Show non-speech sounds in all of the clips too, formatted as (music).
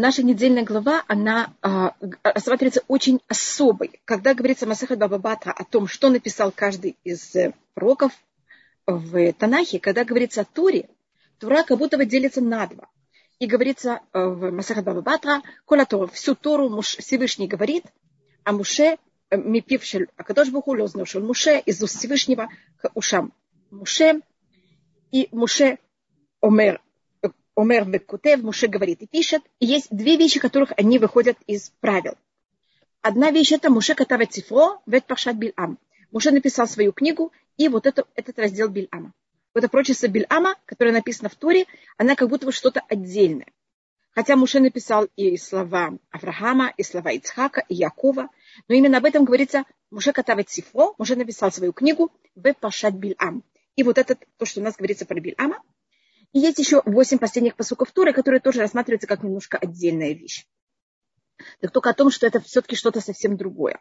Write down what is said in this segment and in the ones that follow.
наша недельная глава, она а, рассматривается очень особой. Когда говорится Масаха Бабабата о том, что написал каждый из э, пророков в Танахе, когда говорится о Туре, Тура как будто бы делится на два. И говорится э, в Масаха Бабабата, Кола Тору, всю Тору муж Всевышний говорит, а Муше э, мипившель, а Кадош Буху лозношел Муше из уст Всевышнего к ушам Муше, и Муше Омер Омер Векутев, Муше говорит и пишет. И есть две вещи, которых они выходят из правил. Одна вещь это Муше Катава Цифро, Вет Пашат Бильам. Муше написал свою книгу и вот это, этот раздел Бильама. Вот это прочество Бильама, которое написано в Туре, она как будто бы что-то отдельное. Хотя Муше написал и слова Авраама, и слова Ицхака, и Якова, но именно об этом говорится Муше Катава Цифро, Муше написал свою книгу Вет Пашат Бильам. И вот это то, что у нас говорится про Бильама, и есть еще восемь последних посуков Туры, которые тоже рассматриваются как немножко отдельная вещь. Так только о том, что это все-таки что-то совсем другое.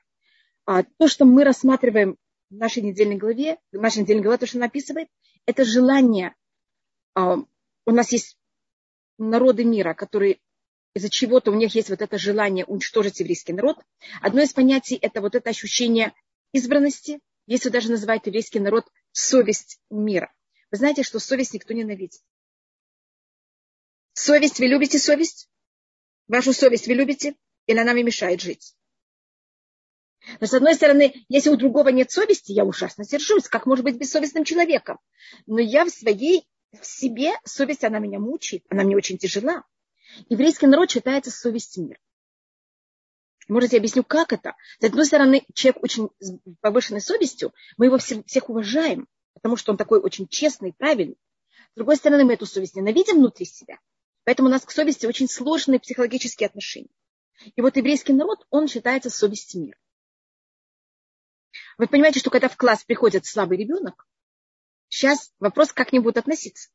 А то, что мы рассматриваем в нашей недельной главе, в нашей недельной главе, то, что она описывает, это желание. А, у нас есть народы мира, которые из-за чего-то у них есть вот это желание уничтожить еврейский народ. Одно из понятий – это вот это ощущение избранности. Если даже называют еврейский народ совесть мира. Вы знаете, что совесть никто не ненавидит. Совесть, вы любите совесть? Вашу совесть вы любите? Или она мне мешает жить? Но с одной стороны, если у другого нет совести, я ужасно сержусь, как может быть бессовестным человеком. Но я в своей, в себе, совесть, она меня мучает, она мне очень тяжела. Еврейский народ считается совесть мира. Может, я объясню, как это? С одной стороны, человек очень с повышенной совестью, мы его всех уважаем, потому что он такой очень честный, правильный. С другой стороны, мы эту совесть ненавидим внутри себя. Поэтому у нас к совести очень сложные психологические отношения. И вот еврейский народ, он считается совесть мира. Вы понимаете, что когда в класс приходит слабый ребенок, сейчас вопрос, как к ним будут относиться.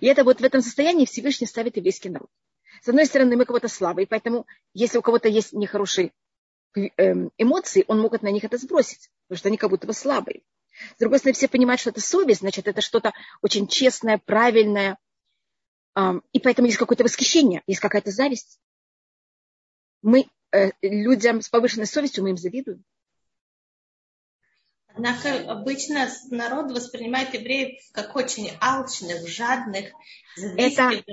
И это вот в этом состоянии Всевышний ставит еврейский народ. С одной стороны, мы кого-то слабые, поэтому если у кого-то есть нехорошие эм, эмоции, он может на них это сбросить, потому что они как будто бы слабые. С другой стороны, все понимают, что это совесть, значит, это что-то очень честное, правильное, и поэтому есть какое-то восхищение, есть какая-то зависть. Мы э, людям с повышенной совестью, мы им завидуем. Однако обычно народ воспринимает евреев как очень алчных, жадных, завистливых.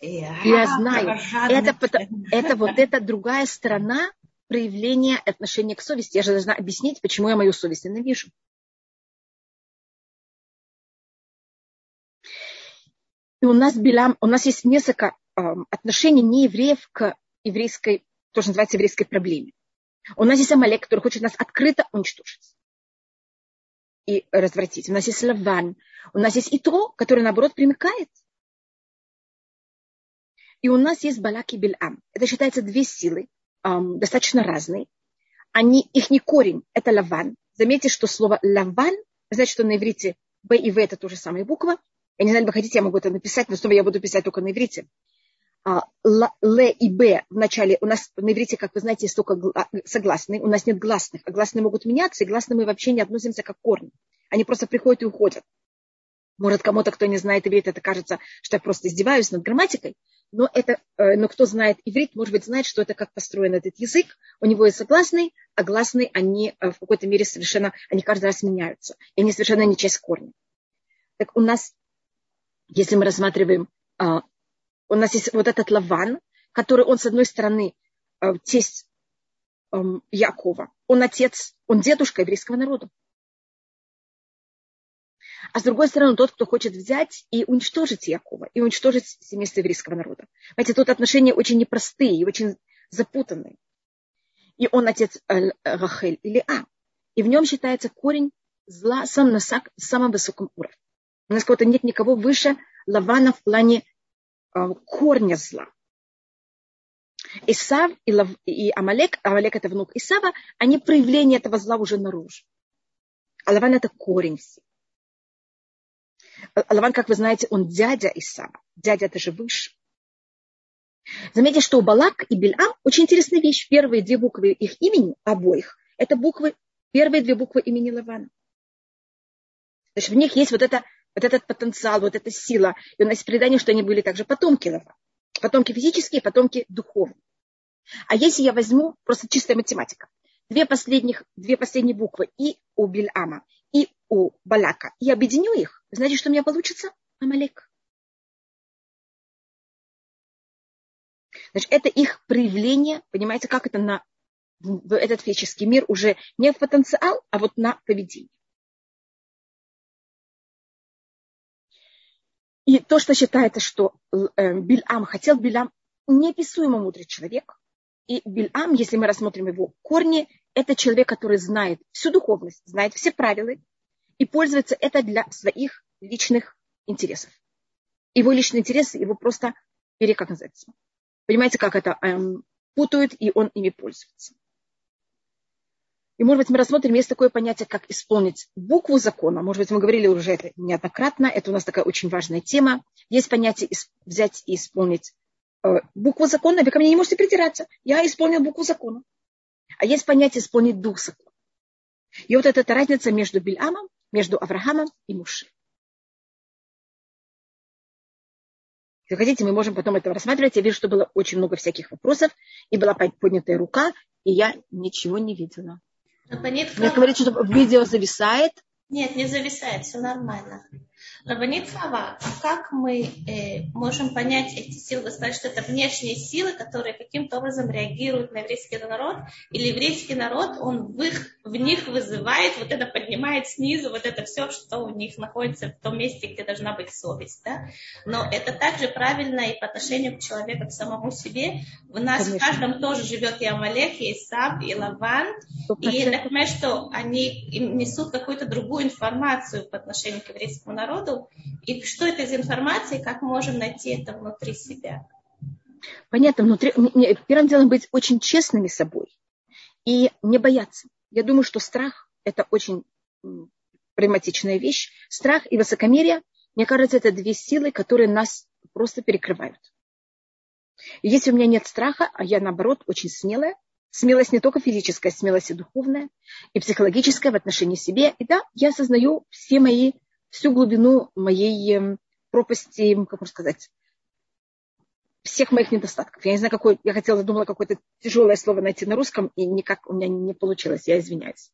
Это, я знаю, это, это вот (laughs) эта другая сторона проявления отношения к совести. Я же должна объяснить, почему я мою совесть ненавижу. И у нас, Билам, у нас есть несколько отношений неевреев к еврейской, то, что называется еврейской проблеме. У нас есть Амалек, который хочет нас открыто уничтожить и развратить. У нас есть Лаван. У нас есть Итро, который, наоборот, примыкает. И у нас есть Балак и Бильам. Это считается две силы, эм, достаточно разные. Они, их не корень, это Лаван. Заметьте, что слово Лаван, значит, что на иврите Б и В это тоже самая буква, я не знаю, если вы хотите, я могу это написать, но снова я буду писать только на иврите. А, Л и Б в начале, у нас на иврите, как вы знаете, есть только согласные, у нас нет гласных, а гласные могут меняться, и гласные мы вообще не относимся как корни. Они просто приходят и уходят. Может, кому-то, кто не знает иврит, это кажется, что я просто издеваюсь над грамматикой, но, это, э, но кто знает иврит, может быть, знает, что это как построен этот язык. У него есть согласные, а гласные, они э, в какой-то мере совершенно, они каждый раз меняются. И они совершенно не часть корня. Так у нас если мы рассматриваем, а, у нас есть вот этот Лаван, который он, с одной стороны, а, тесть Якова, он отец, он дедушка еврейского народа. А с другой стороны, тот, кто хочет взять и уничтожить Якова, и уничтожить семейство еврейского народа. Знаете, тут отношения очень непростые и очень запутанные. И он отец э, Рахель или А. И в нем считается корень зла сам на самом высоком уровне. У нас кого-то нет никого выше Лавана в плане э, корня зла. Исав и, Лав, и Амалек, Амалек это внук Исава, они проявление этого зла уже наружу. А Лаван это корень всего. А Лаван, как вы знаете, он дядя Исава. Дядя это же выше. Заметьте, что у Балак и Бельам очень интересная вещь. Первые две буквы их имени, обоих, это буквы, первые две буквы имени Лавана. Значит, в них есть вот это вот этот потенциал, вот эта сила. И у нас есть предание, что они были также потомки Лава. Потомки физические, потомки духовные. А если я возьму, просто чистая математика, две, последних, две последние буквы и у Бильама, и у Балака, и объединю их, знаете, что у меня получится? Амалек. Значит, это их проявление, понимаете, как это на этот физический мир уже не в потенциал, а вот на поведение. И то, что считается, что э, Бильам хотел, Бильам неописуемо мудрый человек. И Бильам, если мы рассмотрим его корни, это человек, который знает всю духовность, знает все правила и пользуется это для своих личных интересов. Его личные интересы его просто пере, как называется. Понимаете, как это эм, путают, и он ими пользуется. И, может быть, мы рассмотрим, есть такое понятие, как исполнить букву закона. Может быть, мы говорили уже это неоднократно. Это у нас такая очень важная тема. Есть понятие взять и исполнить э, букву закона. Вы ко мне не можете придираться. Я исполнил букву закона. А есть понятие исполнить дух закона. И вот эта разница между Бильамом, между Авраамом и Муши. Если хотите, мы можем потом это рассматривать. Я вижу, что было очень много всяких вопросов, и была поднятая рука, и я ничего не видела. Мне говорит, что видео зависает. Нет, не зависает, все нормально. Рабанит Хава, как мы э, можем понять эти силы? Вы сказали, что это внешние силы, которые каким-то образом реагируют на еврейский народ, или еврейский народ, он в, их, в них вызывает, вот это поднимает снизу, вот это все, что у них находится в том месте, где должна быть совесть. Да? Но это также правильно и по отношению к человеку, к самому себе. В нас Конечно. в каждом тоже живет и Амалек, и Исаб, и Лаван. И я понимаю, что они несут какую-то другую информацию по отношению к еврейскому народу, и что это за информация, и как можем найти это внутри себя. Понятно, внутри, первым делом быть очень честными собой и не бояться. Я думаю, что страх – это очень прагматичная вещь. Страх и высокомерие, мне кажется, это две силы, которые нас просто перекрывают. Если у меня нет страха, а я, наоборот, очень смелая, смелость не только физическая, смелость и духовная, и психологическая в отношении себе. И да, я осознаю все мои всю глубину моей эм, пропасти, как можно сказать, всех моих недостатков. Я не знаю, какой, я хотела, думала какое-то тяжелое слово найти на русском, и никак у меня не получилось, я извиняюсь.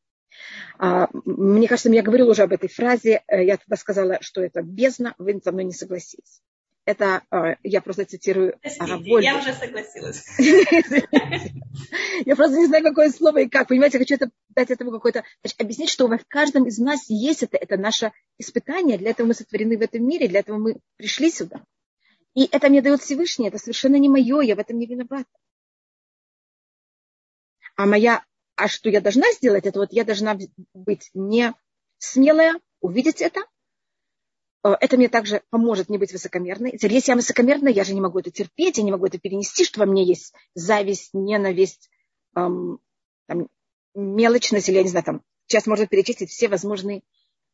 А, мне кажется, я говорила уже об этой фразе, э, я тогда сказала, что это бездна, вы со мной не согласились. Это э, я просто цитирую Простите, Я уже согласилась. (laughs) Я просто не знаю, какое слово и как. Понимаете, хочу это, дать этому какое-то... Объяснить, что в каждом из нас есть это. Это наше испытание. Для этого мы сотворены в этом мире. Для этого мы пришли сюда. И это мне дает Всевышний. Это совершенно не мое. Я в этом не виновата. А моя... А что я должна сделать? Это вот я должна быть не смелая, увидеть это, это мне также поможет не быть высокомерной. Теперь, если я высокомерная, я же не могу это терпеть, я не могу это перенести, что во мне есть зависть, ненависть, эм, там, мелочность, или я не знаю, там, сейчас можно перечислить все возможные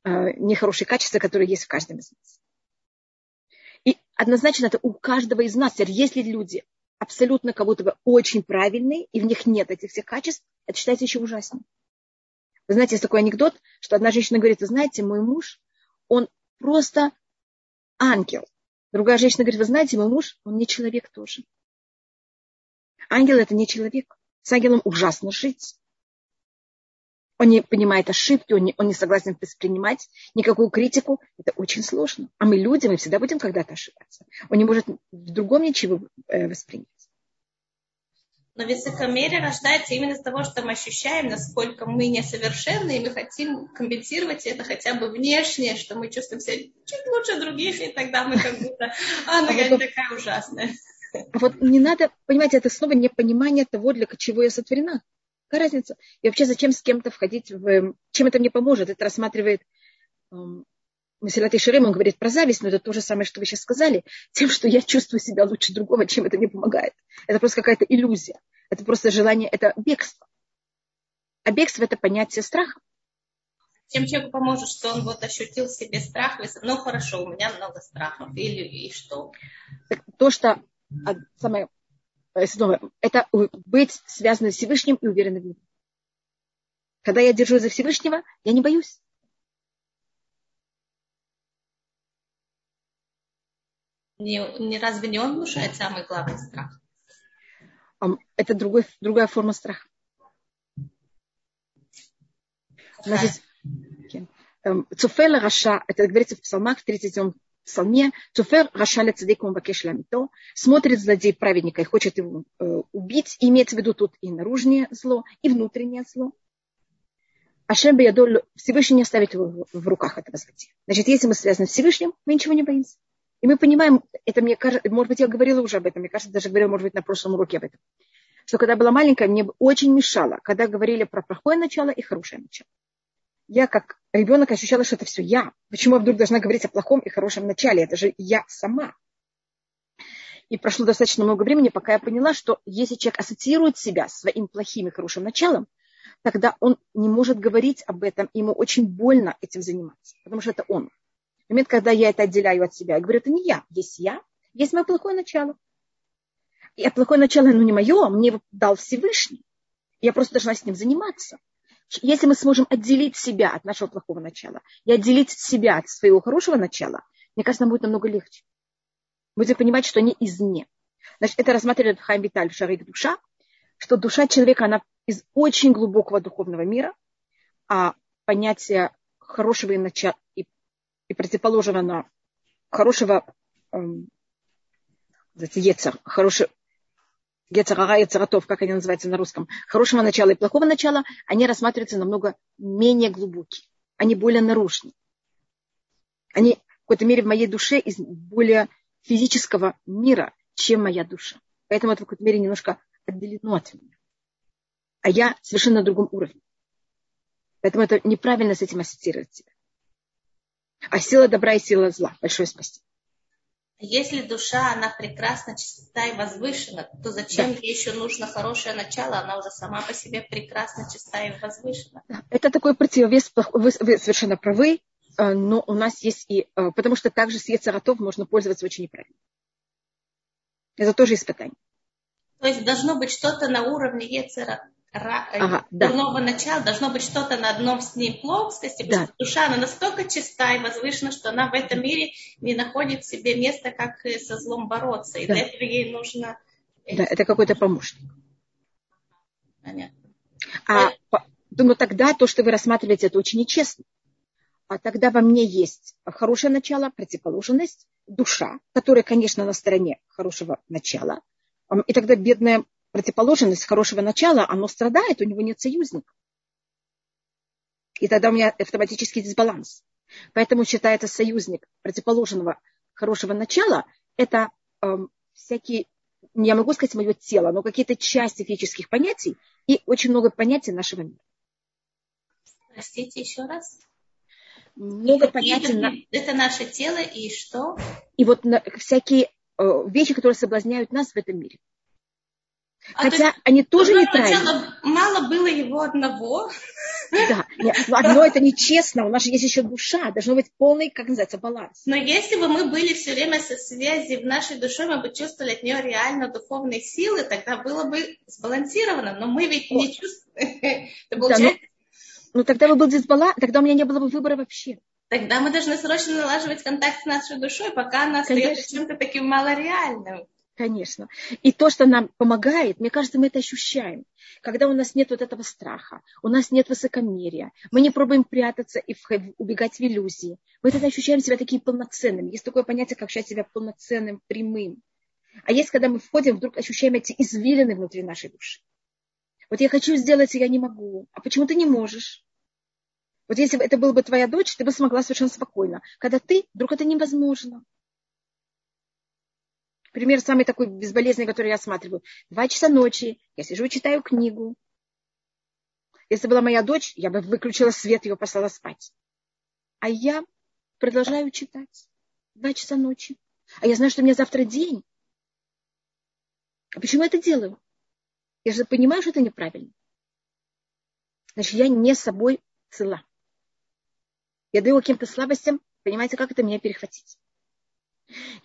э, нехорошие качества, которые есть в каждом из нас. И однозначно это у каждого из нас. Теперь, если люди абсолютно бы очень правильные, и в них нет этих всех качеств, это считается еще ужаснее. Вы знаете, есть такой анекдот, что одна женщина говорит, вы знаете, мой муж, он просто ангел. Другая женщина говорит, вы знаете, мой муж, он не человек тоже. Ангел это не человек. С ангелом ужасно жить. Он не понимает ошибки, он не, он не согласен воспринимать никакую критику. Это очень сложно. А мы люди, мы всегда будем когда-то ошибаться. Он не может в другом ничего э, воспринять. Но высокомерие рождается именно из того, что мы ощущаем, насколько мы несовершенны, и мы хотим компенсировать это хотя бы внешне, что мы чувствуем себя чуть лучше других, и тогда мы как будто, а, она а вот, такая ужасная. Вот не надо, понимаете, это снова непонимание того, для чего я сотворена. Какая разница? И вообще зачем с кем-то входить в... Чем это мне поможет? Это рассматривает эм, Масилат Ишерим, он говорит про зависть, но это то же самое, что вы сейчас сказали, тем, что я чувствую себя лучше другого, чем это мне помогает. Это просто какая-то иллюзия. Это просто желание, это бегство. А бегство – это понятие страха. Чем человеку поможет, что он вот ощутил в себе страх, ну хорошо, у меня много страхов, или и что? То, что а, самое, э, это быть связанным с Всевышним и уверенным в нем. Когда я держу за Всевышнего, я не боюсь. Не, не разве не он внушает самый главный страх? Это другой, другая форма страха. Значит, эм, צופה רשע, это говорится в псалмах в 37 псалме, צופה רשע לצדיק ומבקש להמיתו, смотрит злодей праведника и хочет его э, убить, и имеется в виду тут и наружное зло, и внутреннее зло. השם בידו Всевышний не оставит его в руках этого злодея. Значит, если мы связаны с Всевышним, мы ничего не боимся. И мы понимаем, это мне кажется, может быть, я говорила уже об этом, мне кажется, даже говорила, может быть, на прошлом уроке об этом, что когда была маленькая, мне очень мешало, когда говорили про плохое начало и хорошее начало я как ребенок ощущала, что это все я. Почему я вдруг должна говорить о плохом и хорошем начале? Это же я сама. И прошло достаточно много времени, пока я поняла, что если человек ассоциирует себя своим плохим и хорошим началом, тогда он не может говорить об этом, ему очень больно этим заниматься, потому что это он. Момент, когда я это отделяю от себя, я говорю, это не я, есть я, есть мое плохое начало. И плохое начало, ну не мое, мне его дал Всевышний. Я просто должна с ним заниматься если мы сможем отделить себя от нашего плохого начала и отделить себя от своего хорошего начала, мне кажется, нам будет намного легче. Будем понимать, что они извне. Значит, это рассматривает Хайм Виталь в Шарик Душа, что душа человека, она из очень глубокого духовного мира, а понятие хорошего и, начала, и, и противоположного хорошего эм, Ецер, хороший, Гецарара и Царатов, как они называются на русском, хорошего начала и плохого начала, они рассматриваются намного менее глубокие. Они более наружные. Они в какой-то мере в моей душе из более физического мира, чем моя душа. Поэтому это в какой-то мере немножко отделено от меня. А я совершенно на другом уровне. Поэтому это неправильно с этим ассоциировать себя. А сила добра и сила зла. Большое спасибо. Если душа, она прекрасна, чиста и возвышена, то зачем да. ей еще нужно хорошее начало? Она уже сама по себе прекрасна, чиста и возвышена. Это такой противовес, вы, вы совершенно правы, э, но у нас есть и... Э, потому что также с Ецаратов можно пользоваться очень неправильно. Это тоже испытание. То есть должно быть что-то на уровне Ецера ага, дурного да. начала, должно быть что-то на одном с ней плоскости, потому да. что душа, она настолько чиста и возвышена, что она в этом мире не находит себе места, как со злом бороться. И да. для этого ей нужно... Да, это какой-то помощник. Понятно. А, думаю, тогда то, что вы рассматриваете, это очень нечестно. А тогда во мне есть хорошее начало, противоположность, душа, которая, конечно, на стороне хорошего начала. И тогда бедная противоположность хорошего начала, оно страдает, у него нет союзника. И тогда у меня автоматический дисбаланс. Поэтому считается союзник противоположного хорошего начала, это э, всякие, я могу сказать мое тело, но какие-то части физических понятий и очень много понятий нашего мира. Простите еще раз. Много это, понятий. Это, это наше тело и что? И вот на, всякие э, вещи, которые соблазняют нас в этом мире. А Хотя есть, они тоже нейтральны. Мало было его одного. Да, нет, одно это нечестно, у нас же есть еще душа, должно быть полный, как называется, баланс. Но если бы мы были все время со связи в нашей душе, мы бы чувствовали от нее реально духовные силы, тогда было бы сбалансировано. Но мы ведь не чувствуем. (laughs) Да, ну, ну тогда бы был дисбаланс, тогда у меня не было бы выбора вообще. Тогда мы должны срочно налаживать контакт с нашей душой, пока она остается чем-то таким малореальным. Конечно. И то, что нам помогает, мне кажется, мы это ощущаем. Когда у нас нет вот этого страха, у нас нет высокомерия, мы не пробуем прятаться и убегать в иллюзии. Мы тогда ощущаем себя такими полноценными. Есть такое понятие, как ощущать себя полноценным, прямым. А есть, когда мы входим, вдруг ощущаем эти извилины внутри нашей души. Вот я хочу сделать, и я не могу. А почему ты не можешь? Вот если бы это была бы твоя дочь, ты бы смогла совершенно спокойно. Когда ты, вдруг это невозможно. Пример самый такой безболезненный, который я осматриваю. Два часа ночи, я сижу и читаю книгу. Если была моя дочь, я бы выключила свет, ее послала спать. А я продолжаю читать. Два часа ночи. А я знаю, что у меня завтра день. А почему я это делаю? Я же понимаю, что это неправильно. Значит, я не собой цела. Я даю каким-то слабостям, понимаете, как это меня перехватить.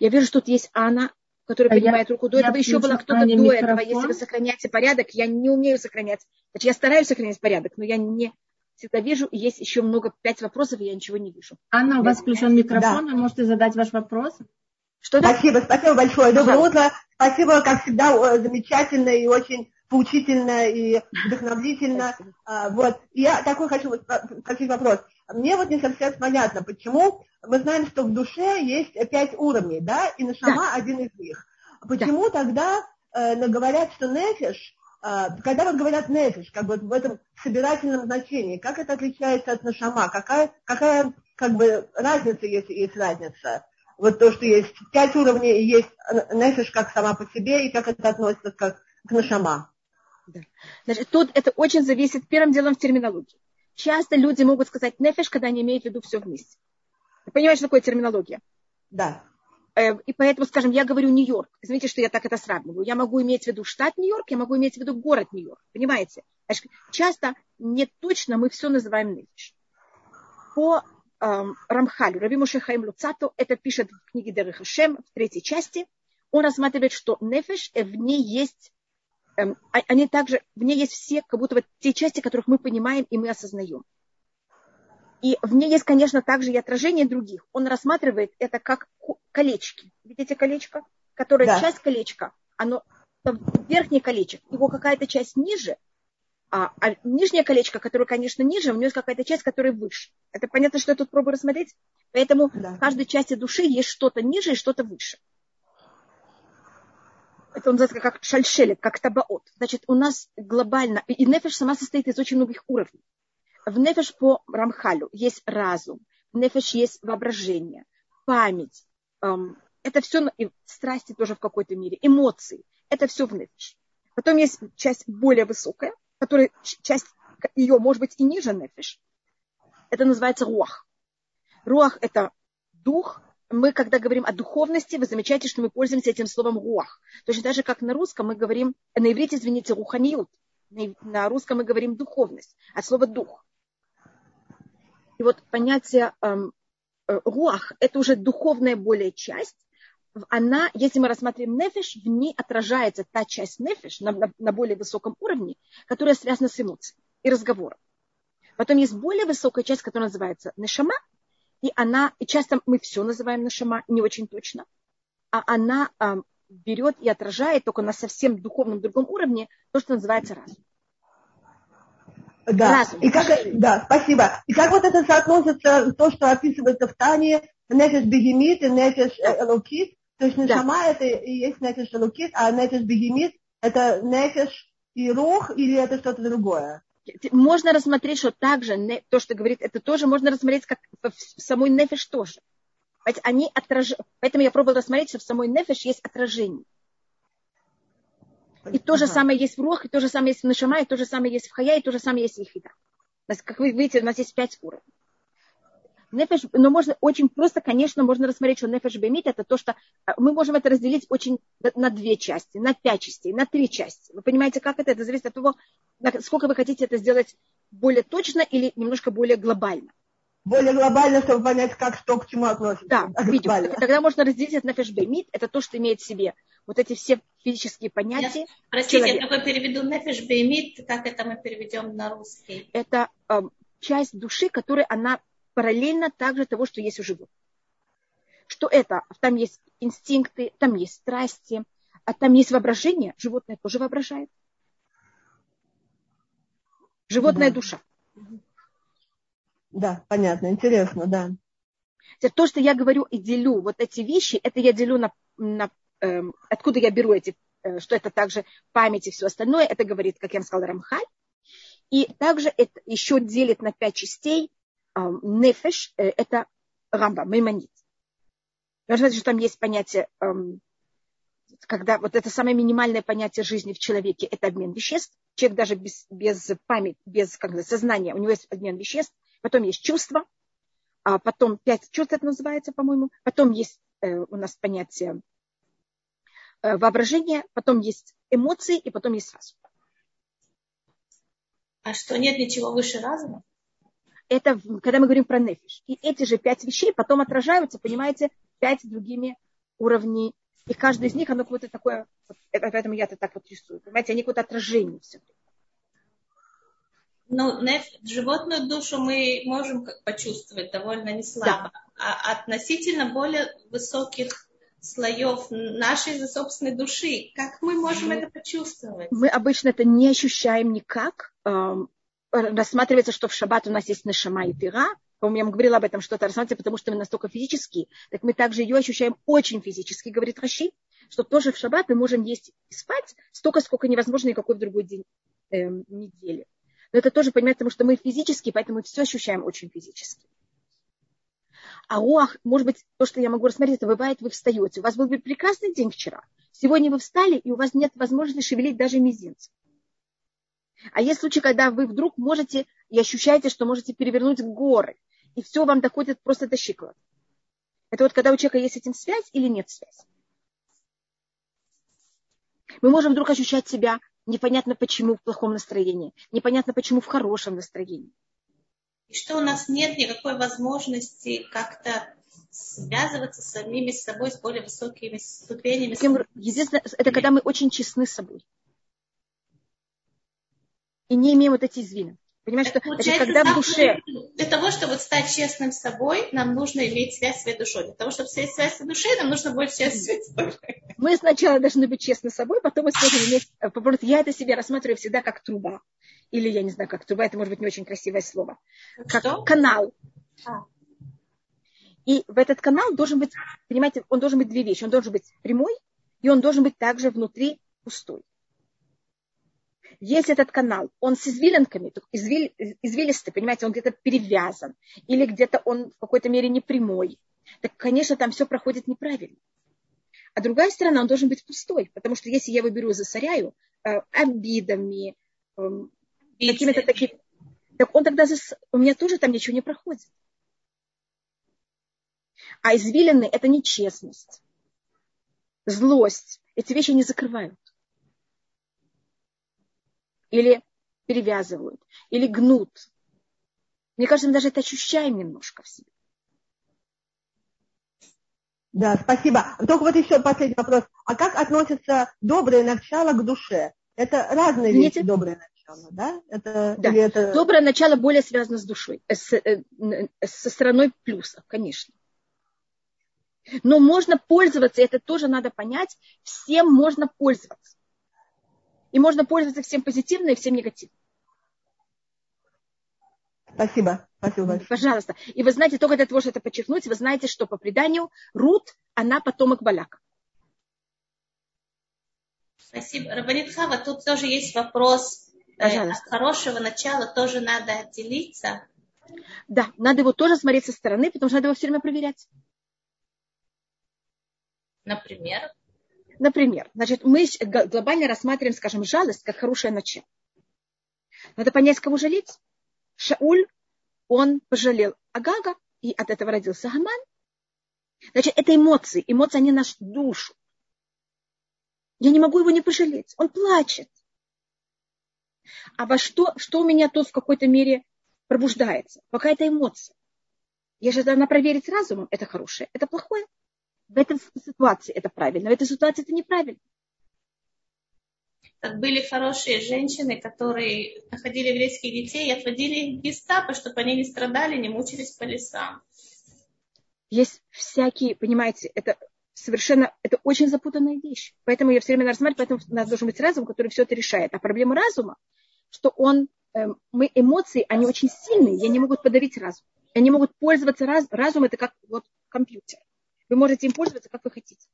Я вижу, что тут есть Анна, который а поднимает руку. До этого еще было кто-то до микрофон. этого. Если вы сохраняете порядок, я не умею сохранять. Значит, я стараюсь сохранять порядок, но я не всегда вижу, и есть еще много, пять вопросов, и я ничего не вижу. Анна, у вас включен микрофон, да. вы можете задать ваш вопрос. Что спасибо, спасибо большое. Доброе утро. Спасибо, как всегда, замечательно и очень поучительно и вдохновительно. А, вот. Я такой хочу спросить вопрос. Мне вот не совсем понятно, почему мы знаем, что в душе есть пять уровней, да, и нашама да. один из них. Почему да. тогда э, говорят, что нефиш, э, когда вот говорят нефиш, как бы в этом собирательном значении, как это отличается от нашама? Какая, какая как бы разница, если есть разница? Вот то, что есть пять уровней, и есть нефиш как сама по себе, и как это относится как к нашама. Да. Значит, тут это очень зависит первым делом в терминологии. Часто люди могут сказать нефиш, когда они имеют в виду все вместе. Вы понимаете, что такое терминология? Да. Э, и поэтому, скажем, я говорю Нью-Йорк. Извините, что я так это сравниваю. Я могу иметь в виду штат Нью-Йорк, я могу иметь в виду город Нью-Йорк. Понимаете? Значит, часто не точно мы все называем нефиш. По эм, Рамхалю, Раби Мушехаим Луцату, это пишет в книге Дерехашем в третьей части, он рассматривает, что нефиш, э, в ней есть они также, в ней есть все, как будто вот те части, которых мы понимаем и мы осознаем. И в ней есть, конечно, также и отражение других. Он рассматривает это как колечки. Видите колечко? Которое да. часть колечка, оно верхний колечек, его какая-то часть ниже, а, а нижнее колечко, которое, конечно, ниже, у него есть какая-то часть, которая выше. Это понятно, что я тут пробую рассмотреть? Поэтому да. в каждой части души есть что-то ниже и что-то выше это он называется как шальшелет, как табаот. Значит, у нас глобально, и нефеш сама состоит из очень многих уровней. В нефеш по Рамхалю есть разум, в нефеш есть воображение, память. Эм, это все, и страсти тоже в какой-то мере, эмоции. Это все в нефеш. Потом есть часть более высокая, которая часть ее может быть и ниже нефеш. Это называется руах. Руах – это дух, мы, когда говорим о духовности, вы замечаете, что мы пользуемся этим словом руах. Точно так же, как на русском мы говорим, на иврите, извините, руханиют. На русском мы говорим духовность, от слова дух. И вот понятие эм, э, руах – это уже духовная более часть. Она, если мы рассматриваем нефиш, в ней отражается та часть нефиш на, на, на более высоком уровне, которая связана с эмоцией и разговором. Потом есть более высокая часть, которая называется нешама, и она, и часто мы все называем нашама, не очень точно, а она э, берет и отражает только на совсем духовном другом уровне то, что называется разум. Да, разум. и как, да, спасибо. И как вот это соотносится, то, что описывается в Тане, нефиш бегемит и нефиш элокит, то есть нешама да. это и есть нефиш элокит, а нефиш бегемит это нефиш и рух или это что-то другое? Можно рассмотреть, что также то, что говорит, это тоже можно рассмотреть как в самой нефиш тоже. Они отраж... Поэтому я пробовала рассмотреть, что в самой нефиш есть отражение. И то же самое есть в рух, и то же самое есть в нашама, и то же самое есть в хая, и то же самое есть в ехида. Как вы видите, у нас есть пять уровней. Нефеш, но можно очень просто, конечно, можно рассмотреть, что нефеш бемит это то, что а, мы можем это разделить очень на две части, на пять частей, на три части. Вы понимаете, как это? Это зависит от того, сколько вы хотите это сделать более точно или немножко более глобально. Более глобально, чтобы понять, как что к чему относится. Да, а видимо. Тогда можно разделить это на бемит, это то, что имеет в себе вот эти все физические понятия. Я, простите, человека. я такой переведу нефеш бемит, как это мы переведем на русский? Это э, часть души, которая она параллельно также того, что есть у животных. Что это? Там есть инстинкты, там есть страсти, а там есть воображение. Животное тоже воображает. Животная да. душа. Да, понятно, интересно, да. То, что я говорю и делю вот эти вещи, это я делю на, на э, откуда я беру эти, э, что это также память и все остальное, это говорит, как я вам сказала, Рамхаль. И также это еще делит на пять частей нефеш – это рамба, маймонит. Нужно что там есть понятие, когда вот это самое минимальное понятие жизни в человеке – это обмен веществ. Человек даже без, без памяти, без как бы, сознания, у него есть обмен веществ. Потом есть чувства, а потом пять чувств это называется, по-моему. Потом есть э, у нас понятие э, воображения, потом есть эмоции, и потом есть разум. А что, нет ничего выше разума? это когда мы говорим про нефиш. И эти же пять вещей потом отражаются, понимаете, пять другими уровней. И каждый из них, оно какое-то такое, поэтому я это так вот рисую. Понимаете, они какое-то отражение все. Ну, неф, животную душу мы можем почувствовать довольно не слабо. Да. А относительно более высоких слоев нашей собственной души. Как мы можем это почувствовать? Мы обычно это не ощущаем никак. Рассматривается, что в шаббат у нас есть нашама и тыра. По-моему, я говорила об этом что-то рассматривается, потому что мы настолько физические. Так мы также ее ощущаем очень физически, говорит Раши, что тоже в шаббат мы можем есть и спать столько, сколько невозможно никакой в другой день э, недели. Но это тоже понимаете, потому что мы физические, поэтому мы все ощущаем очень физически. А руах, может быть, то, что я могу рассмотреть, это бывает, вы встаете. У вас был прекрасный день вчера. Сегодня вы встали, и у вас нет возможности шевелить даже мизинцем. А есть случаи, когда вы вдруг можете и ощущаете, что можете перевернуть горы, и все вам доходит просто до щиколотки. Это вот когда у человека есть с этим связь или нет связи. Мы можем вдруг ощущать себя непонятно почему в плохом настроении, непонятно почему в хорошем настроении и что у нас нет никакой возможности как-то связываться с самими собой, с более высокими ступенями. Единственное, это когда мы очень честны с собой. И не имеем вот эти извины. Понимаешь, что это когда в душе... Для того, чтобы стать честным с собой, нам нужно иметь связь с своей душой. Для того, чтобы связь, связь с душой, нам нужно быть честным с собой. Мы сначала должны быть честны с собой, потом мы сможем иметь... Я это себе рассматриваю всегда как труба или я не знаю, как труба, это может быть не очень красивое слово, как Что? канал. А. И в этот канал должен быть, понимаете, он должен быть две вещи. Он должен быть прямой, и он должен быть также внутри пустой. Если этот канал, он с извилинками, извиль, извилистый, понимаете, он где-то перевязан, или где-то он в какой-то мере не прямой, так, конечно, там все проходит неправильно. А другая сторона, он должен быть пустой, потому что если я его беру и засоряю э, обидами, э, какими-то такими... Так он тогда... Зас... У меня тоже там ничего не проходит. А извилины – это нечестность, злость. Эти вещи не закрывают. Или перевязывают, или гнут. Мне кажется, мы даже это ощущаем немножко в себе. Да, спасибо. Только вот еще последний вопрос. А как относится доброе начало к душе? Это разные вещи, Нет, доброе начало да? Это, да. это... Доброе начало более связано с душой, э, с, э, со стороной плюсов, конечно. Но можно пользоваться, это тоже надо понять, всем можно пользоваться. И можно пользоваться всем позитивно и всем негативно. Спасибо. Спасибо большое. Пожалуйста. И вы знаете, только для того, чтобы это подчеркнуть, вы знаете, что по преданию Рут, она потомок Баляка. Спасибо. Рабанит Хава, тут тоже есть вопрос Э, Пожалуйста. от хорошего начала тоже надо отделиться. Да, надо его тоже смотреть со стороны, потому что надо его все время проверять. Например? Например, значит, мы глобально рассматриваем, скажем, жалость как хорошее начало. Надо понять, кого жалеть. Шауль, он пожалел Агага, и от этого родился Хаман. Значит, это эмоции. Эмоции, они нашу душу. Я не могу его не пожалеть. Он плачет а во что, что у меня тут в какой-то мере пробуждается? Какая-то эмоция. Если она проверить разумом, это хорошее, это плохое. В этой ситуации это правильно, в этой ситуации это неправильно. Как были хорошие женщины, которые находили еврейских детей и отводили их в гестапо, чтобы они не страдали, не мучились по лесам. Есть всякие, понимаете, это совершенно, это очень запутанная вещь. Поэтому я все время рассматриваю, поэтому у нас должен быть разум, который все это решает. А проблема разума, что он, эм, мы эмоции, они очень сильные, и они могут подавить разум. Они могут пользоваться раз, разум, это как вот компьютер. Вы можете им пользоваться, как вы хотите.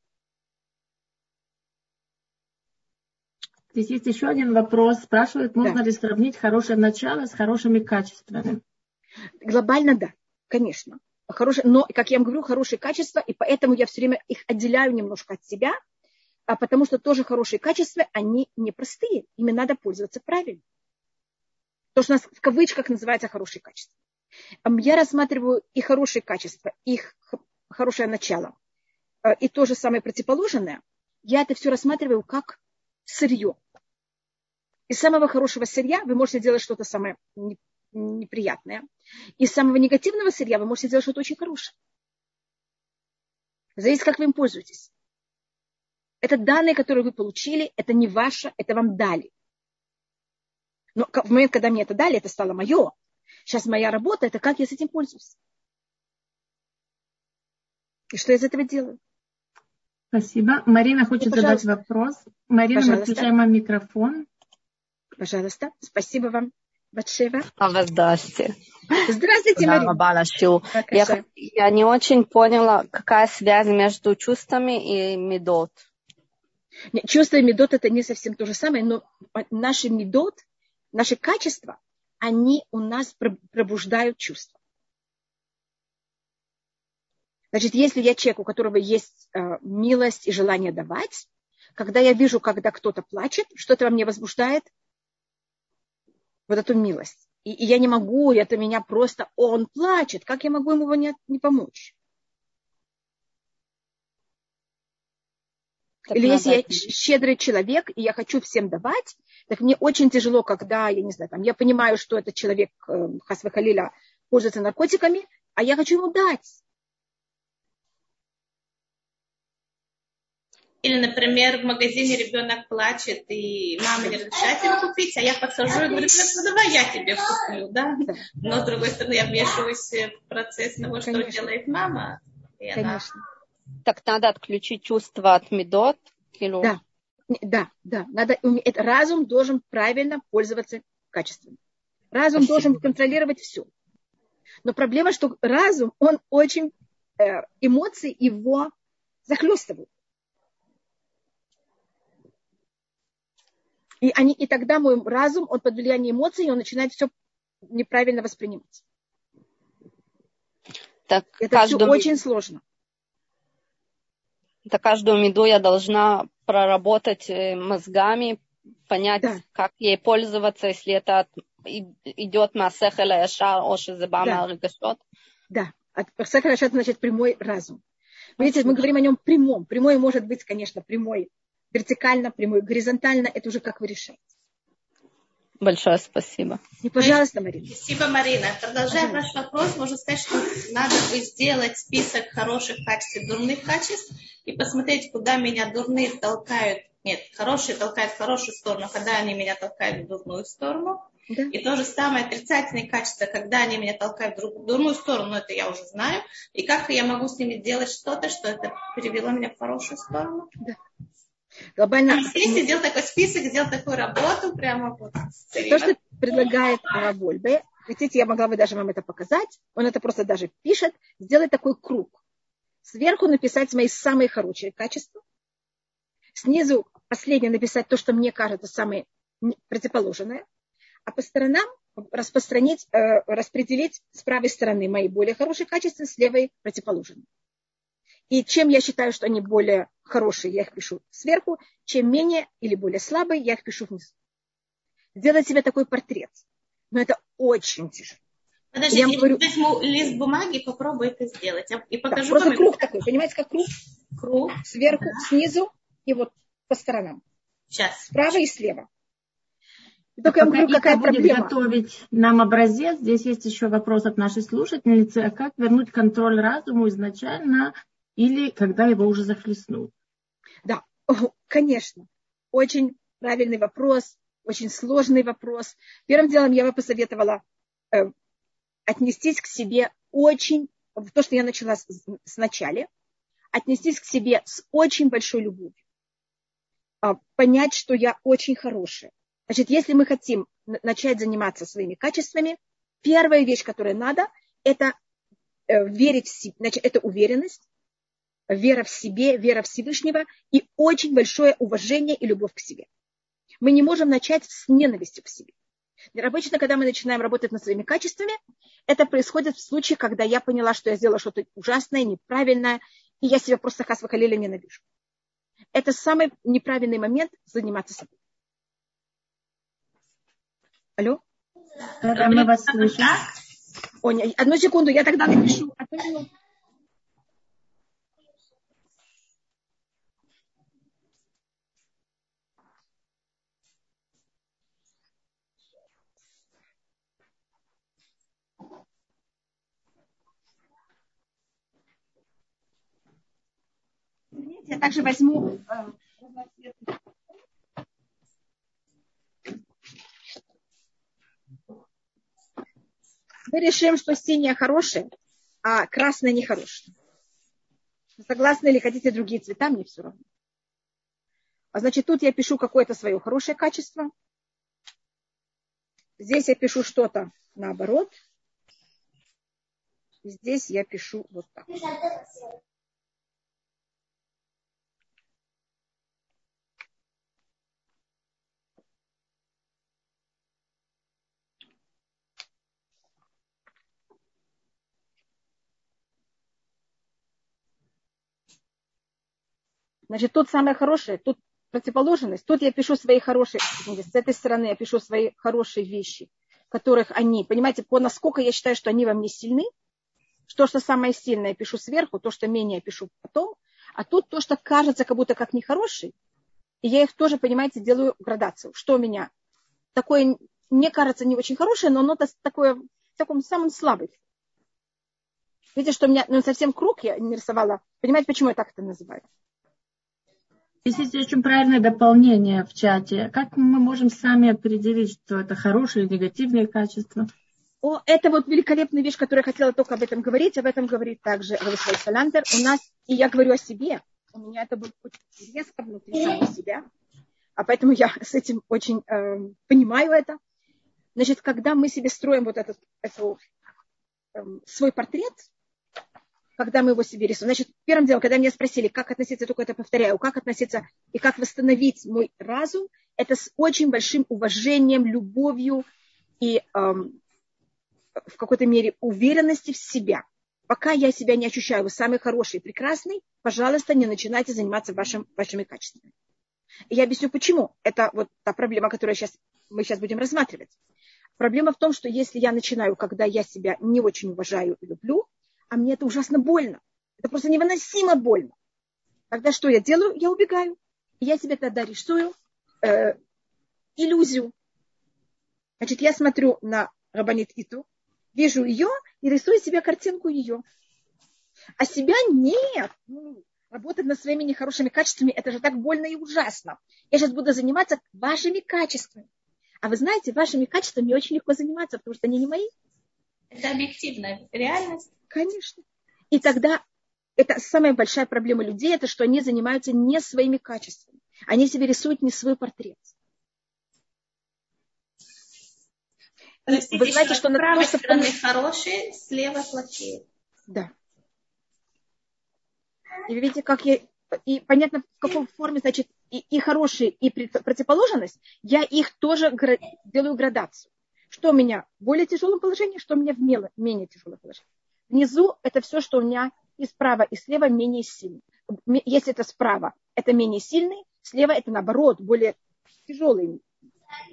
Здесь есть еще один вопрос. Спрашивают, можно да. ли сравнить хорошее начало с хорошими качествами? Глобально да, конечно. Хорошие, но, как я вам говорю, хорошие качества, и поэтому я все время их отделяю немножко от себя, а потому что тоже хорошие качества, они непростые, ими надо пользоваться правильно. То, что у нас в кавычках называется хорошие качества. Я рассматриваю и хорошие качества, их хорошее начало, э, и то же самое противоположное. Я это все рассматриваю как сырье. Из самого хорошего сырья вы можете делать что-то самое неприятное. Из самого негативного сырья вы можете делать что-то очень хорошее. Зависит, как вы им пользуетесь. Это данные, которые вы получили, это не ваше, это вам дали. Но в момент, когда мне это дали, это стало мое. Сейчас моя работа, это как я с этим пользуюсь. И что я из этого делаю? Спасибо. Марина хочет ну, задать вопрос. Марина, мы включаем вам микрофон. Пожалуйста. Спасибо вам. Батшева. А Здравствуйте. Здравствуйте, Марина. Я, я не очень поняла, какая связь между чувствами и медот. Чувства и медот это не совсем то же самое, но наши медот, наши качества, они у нас пробуждают чувства. Значит, если я человек, у которого есть э, милость и желание давать, когда я вижу, когда кто-то плачет, что-то во мне возбуждает, вот эту милость. И, и я не могу, это меня просто, он плачет, как я могу ему не, не помочь? Так Или если я щедрый человек, и я хочу всем давать, так мне очень тяжело, когда, я не знаю, там, я понимаю, что этот человек, э, Хасва Халиля, пользуется наркотиками, а я хочу ему дать. Или, например, в магазине ребенок плачет, и мама не разрешает ему купить, а я подхожу и говорю, ну давай я тебе куплю, да? Но с другой стороны, я вмешиваюсь в процесс того, что Конечно. делает мама. И Конечно. Она... Так надо отключить чувство от медот? Или... Да, да, да. Надо, разум должен правильно пользоваться качеством. Разум Спасибо. должен контролировать все. Но проблема, что разум, он очень, э, эмоции его захлестывают. И, они, и тогда мой разум, он под влиянием эмоций, он начинает все неправильно воспринимать. Так Это каждому... все очень сложно. Это каждую меду я должна проработать э, мозгами, понять, да. как ей пользоваться, если это идет на сехеля яшар, оши зебама да. Да, от сехеля яшар значит прямой разум. Видите, мы говорим о нем прямом. Прямой может быть, конечно, прямой вертикально, прямой, горизонтально, это уже как вы решаете. Большое спасибо. И, пожалуйста, Марина. Спасибо, Марина. Продолжая ваш вопрос, можно сказать, что надо бы сделать список хороших качеств и дурных качеств и посмотреть, куда меня дурные толкают. Нет, хорошие толкают в хорошую сторону, когда они меня толкают в дурную сторону. Да. И то же самое отрицательные качества, когда они меня толкают в дурную сторону, это я уже знаю. И как я могу с ними делать что-то, что это перевело меня в хорошую сторону. Да. Глобально... Если сделал такой список, сделал такую работу, прямо вот. То, что предлагает Вольбе, хотите, я могла бы даже вам это показать, он это просто даже пишет, сделать такой круг. Сверху написать мои самые хорошие качества, снизу последнее написать то, что мне кажется самое противоположное, а по сторонам распространить, э, распределить с правой стороны мои более хорошие качества, с левой противоположные. И чем я считаю, что они более хорошие, я их пишу сверху, чем менее или более слабые, я их пишу вниз. Сделать себе такой портрет. Но это очень тяжело. Подожди, я, я говорю... возьму лист бумаги, попробую это сделать. И покажу да, просто круг такой, понимаете, как круг? Круг. Сверху, да. снизу и вот по сторонам. Сейчас. Справа и слева. И только я говорю, какая будет проблема. готовить нам образец. Здесь есть еще вопрос от нашей слушательницы. А как вернуть контроль разуму изначально или когда его уже захлестнул? Да, (laughs) конечно. Очень правильный вопрос, очень сложный вопрос. Первым делом я бы посоветовала э, отнестись к себе очень, то, что я начала с, с начала, отнестись к себе с очень большой любовью. Э, понять, что я очень хорошая. Значит, если мы хотим начать заниматься своими качествами, первая вещь, которая надо, это э, верить в себя, значит, это уверенность, вера в себе, вера Всевышнего и очень большое уважение и любовь к себе. Мы не можем начать с ненависти к себе. Обычно, когда мы начинаем работать над своими качествами, это происходит в случае, когда я поняла, что я сделала что-то ужасное, неправильное, и я себя просто хасвахалили ненавижу. Это самый неправильный момент заниматься собой. Алло? Да, мы вас слышим. О, одну секунду, я тогда напишу. Одну минуту. Я также возьму э, мы решим, что синяя хорошая, а красная нехорошая. Согласны или хотите другие цвета, мне все равно. А значит, тут я пишу какое-то свое хорошее качество. Здесь я пишу что-то наоборот. Здесь я пишу вот так. Значит, тут самое хорошее, тут противоположность. Тут я пишу свои хорошие, с этой стороны я пишу свои хорошие вещи, которых они, понимаете, по насколько я считаю, что они во мне сильны, то, что самое сильное, я пишу сверху, то, что менее, я пишу потом, а тут то, что кажется как будто как нехороший, и я их тоже, понимаете, делаю градацию. Что у меня такое, мне кажется, не очень хорошее, но оно такое в таком самом слабый. Видите, что у меня ну, совсем круг я не рисовала. Понимаете, почему я так это называю? Здесь есть очень правильное дополнение в чате. Как мы можем сами определить, что это хорошие или негативные качества? О, это вот великолепная вещь, которую я хотела только об этом говорить. Об этом говорит также Рависвай Саландер. У нас, и я говорю о себе, у меня это будет очень резко внутри самого себя. А поэтому я с этим очень э, понимаю это. Значит, когда мы себе строим вот этот, этот э, свой портрет, когда мы его себе рисуем. Значит, первым делом, когда меня спросили, как относиться, только это повторяю, как относиться и как восстановить мой разум, это с очень большим уважением, любовью и эм, в какой-то мере уверенности в себя. Пока я себя не ощущаю, вы самый хороший, прекрасный, пожалуйста, не начинайте заниматься вашим, вашими качествами. И я объясню, почему. Это вот та проблема, которую сейчас, мы сейчас будем рассматривать. Проблема в том, что если я начинаю, когда я себя не очень уважаю и люблю, а мне это ужасно больно. Это просто невыносимо больно. Тогда что я делаю? Я убегаю. И я себе тогда рисую э, иллюзию. Значит, я смотрю на Рабанит Иту, вижу ее и рисую себе картинку ее. А себя нет. Ну, работать над своими нехорошими качествами, это же так больно и ужасно. Я сейчас буду заниматься вашими качествами. А вы знаете, вашими качествами очень легко заниматься, потому что они не мои. Это объективная реальность. Конечно. И тогда это самая большая проблема людей, это что они занимаются не своими качествами. Они себе рисуют не свой портрет. Простите, Вы знаете, что, что на правой то, стороны хорошие, слева плохие. Да. И вы видите, как я... И понятно, в какой форме, значит, и, и хорошие, и противоположность, я их тоже делаю градацию. Что у меня в более тяжелом положении, что у меня в менее тяжелом положении. Внизу это все, что у меня и справа, и слева менее сильный. Если это справа, это менее сильный, слева это наоборот, более тяжелый.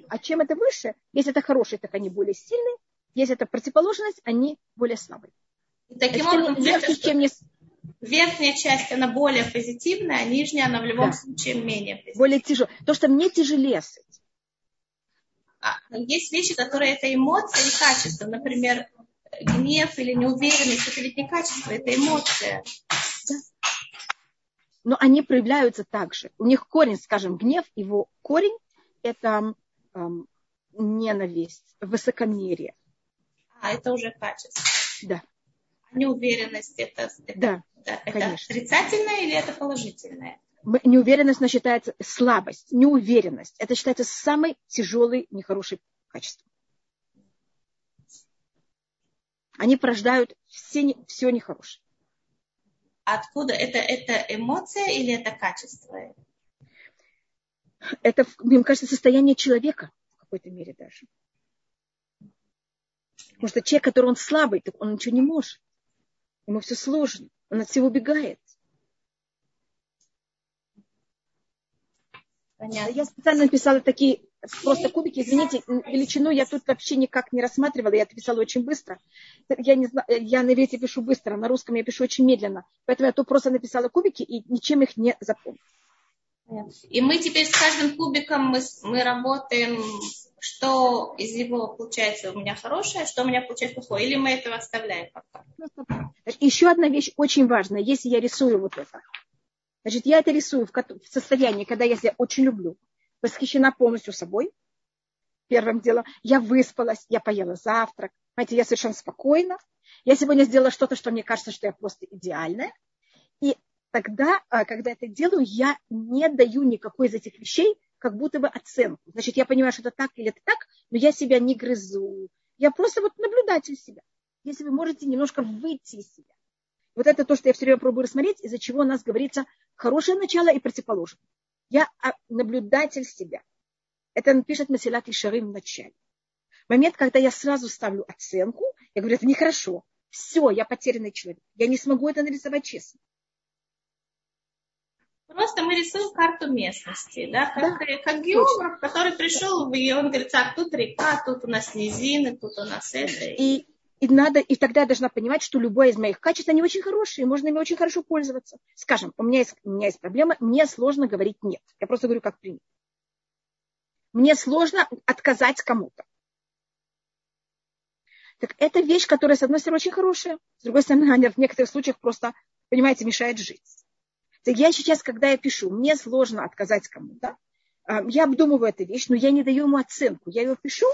А чем это выше, если это хороший, так они более сильные, если это противоположность, они более слабые. И таким Значит, образом, легче, чем не... верхняя часть, она более позитивная, а нижняя, она в любом да. случае менее позитивная. Более тяжелая. То, что мне тяжелее с этим. А, есть вещи, которые это эмоции и качество. Например, гнев или неуверенность, это ведь не качество, это эмоция. Но они проявляются также. У них корень, скажем, гнев, его корень – это эм, ненависть, высокомерие. А, это уже качество. Да. А неуверенность – это, это, да, да, это отрицательное или это положительное? Неуверенность считается слабость, неуверенность. Это считается самой тяжелой, нехорошей качеством. Они порождают все, все нехорошее. Откуда? Это, это эмоция или это качество? Это, мне кажется, состояние человека в какой-то мере даже. Потому что человек, который он слабый, так он ничего не может. Ему все сложно. Он от всего убегает. Понятно. Я специально написала такие просто кубики, извините, величину я тут вообще никак не рассматривала, я это писала очень быстро. Я, не знаю, я на иврите пишу быстро, на русском я пишу очень медленно. Поэтому я тут просто написала кубики и ничем их не запомнила. И мы теперь с каждым кубиком мы, мы работаем, что из него получается у меня хорошее, что у меня получается плохое. Или мы этого оставляем пока. Еще одна вещь очень важная. Если я рисую вот это, значит, я это рисую в состоянии, когда я себя очень люблю, восхищена полностью собой. Первым делом, я выспалась, я поела завтрак. Знаете, я совершенно спокойна. Я сегодня сделала что-то, что мне кажется, что я просто идеальная. И тогда, а, когда это делаю, я не даю никакой из этих вещей, как будто бы оценку. Значит, я понимаю, что это так или это так, но я себя не грызу. Я просто вот наблюдатель себя. Если вы можете немножко выйти из себя. Вот это то, что я все время пробую рассмотреть, из-за чего у нас говорится хорошее начало и противоположное. Я а, наблюдатель себя. Это он пишет Масилат Ишарим в начале. Момент, когда я сразу ставлю оценку, я говорю, это нехорошо. Все, я потерянный человек. Я не смогу это нарисовать честно. Просто мы рисуем карту местности, да, как, да, как географ, который пришел, и он говорит, так, тут река, тут у нас низины, тут у нас это. И, и, надо, и тогда я должна понимать, что любое из моих качеств, они очень хорошие, можно ими очень хорошо пользоваться. Скажем, у меня есть, у меня есть проблема, мне сложно говорить нет. Я просто говорю, как пример. Мне сложно отказать кому-то. Так это вещь, которая, с одной стороны, очень хорошая, с другой стороны, она в некоторых случаях просто, понимаете, мешает жить. Так я сейчас, когда я пишу, мне сложно отказать кому-то, я обдумываю эту вещь, но я не даю ему оценку. Я ее пишу,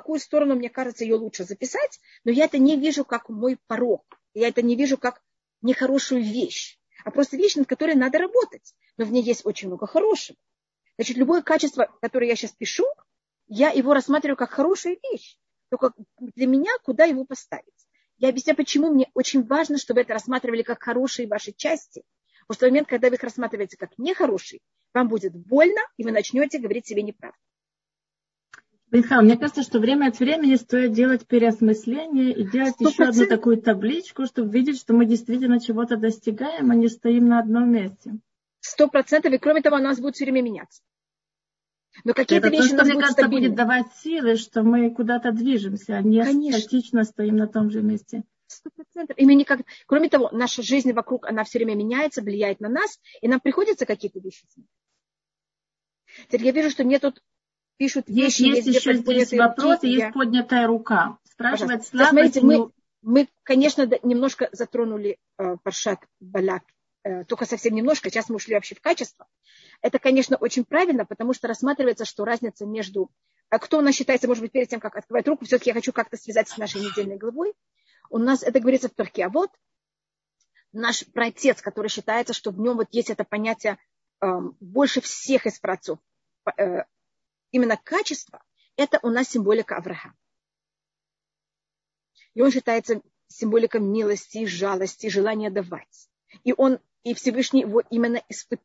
какую сторону, мне кажется, ее лучше записать, но я это не вижу как мой порог. Я это не вижу как нехорошую вещь, а просто вещь, над которой надо работать. Но в ней есть очень много хорошего. Значит, любое качество, которое я сейчас пишу, я его рассматриваю как хорошую вещь. Только для меня куда его поставить? Я объясняю, почему мне очень важно, чтобы это рассматривали как хорошие ваши части – Потому что в момент, когда вы их рассматриваете как нехороший, вам будет больно, и вы начнете говорить себе неправду. Михаил, мне кажется, что время от времени стоит делать переосмысление и делать 100%. еще одну такую табличку, чтобы видеть, что мы действительно чего-то достигаем, а не стоим на одном месте. Сто процентов, и кроме того, у нас будет все время меняться. Но какие-то вещи то, что, мне кажется, стабильны. будет давать силы, что мы куда-то движемся, а не Конечно. статично стоим на том же месте. Сто процентов. И мы никак... Кроме того, наша жизнь вокруг, она все время меняется, влияет на нас, и нам приходится какие-то вещи сделать. Теперь я вижу, что мне тут пишут вещи. Есть, есть еще здесь вопрос, руки. есть поднятая рука. Спрашивает Слава. Смотрите, мы, мы, конечно, немножко затронули э, Паршат Балак, э, только совсем немножко, сейчас мы ушли вообще в качество. Это, конечно, очень правильно, потому что рассматривается, что разница между... Э, кто у нас считается, может быть, перед тем, как открывать руку, все-таки я хочу как-то связать с нашей недельной главой. У нас это говорится в Перке. А вот наш праотец, который считается, что в нем вот есть это понятие э, больше всех из праотцов, э, именно качество, это у нас символика Авраама. И он считается символиком милости, жалости, желания давать. И он, и Всевышний его именно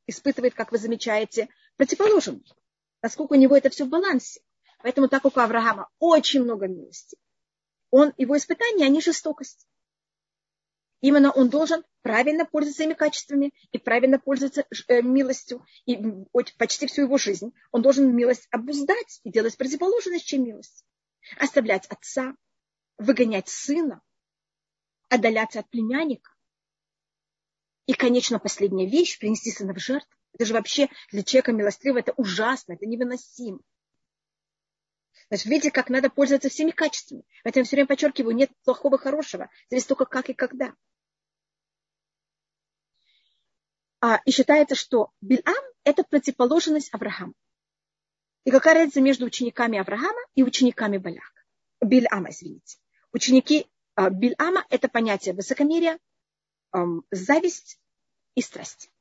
испытывает, как вы замечаете, противоположным. Насколько у него это все в балансе. Поэтому так как у Авраама очень много милости, он, его испытания, они жестокость. Именно он должен правильно пользоваться своими качествами и правильно пользоваться э, милостью. И почти всю его жизнь он должен милость обуздать и делать противоположность, чем милость. Оставлять отца, выгонять сына, отдаляться от племянника. И, конечно, последняя вещь – принести сына в жертву. Это же вообще для человека милостливого это ужасно, это невыносимо. Значит, видите, как надо пользоваться всеми качествами. Поэтому я все время подчеркиваю, нет плохого, хорошего. Зависит только как и когда. А, и считается, что Бильам – это противоположность Авраама. И какая разница между учениками Авраама и учениками Баляка? Бильама, извините. Ученики а, Бильама – это понятие высокомерия, эм, зависть и страсть.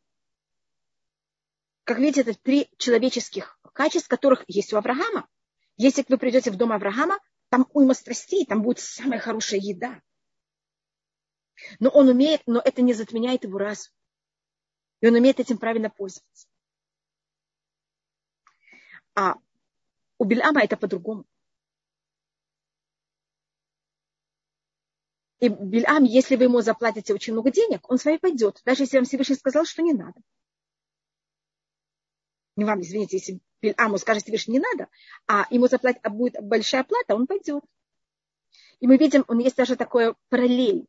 Как видите, это три человеческих качеств, которых есть у Авраама – если вы придете в дом Авраама, там уйма страстей, там будет самая хорошая еда. Но он умеет, но это не затменяет его разум. И он умеет этим правильно пользоваться. А у Бельама это по-другому. И Бельам, если вы ему заплатите очень много денег, он с вами пойдет, даже если вам Всевышний сказал, что не надо. Не вам, извините, если Бильаму скажет Всевышний, не надо, а ему заплатить, а будет большая плата, он пойдет. И мы видим, него есть даже такое параллель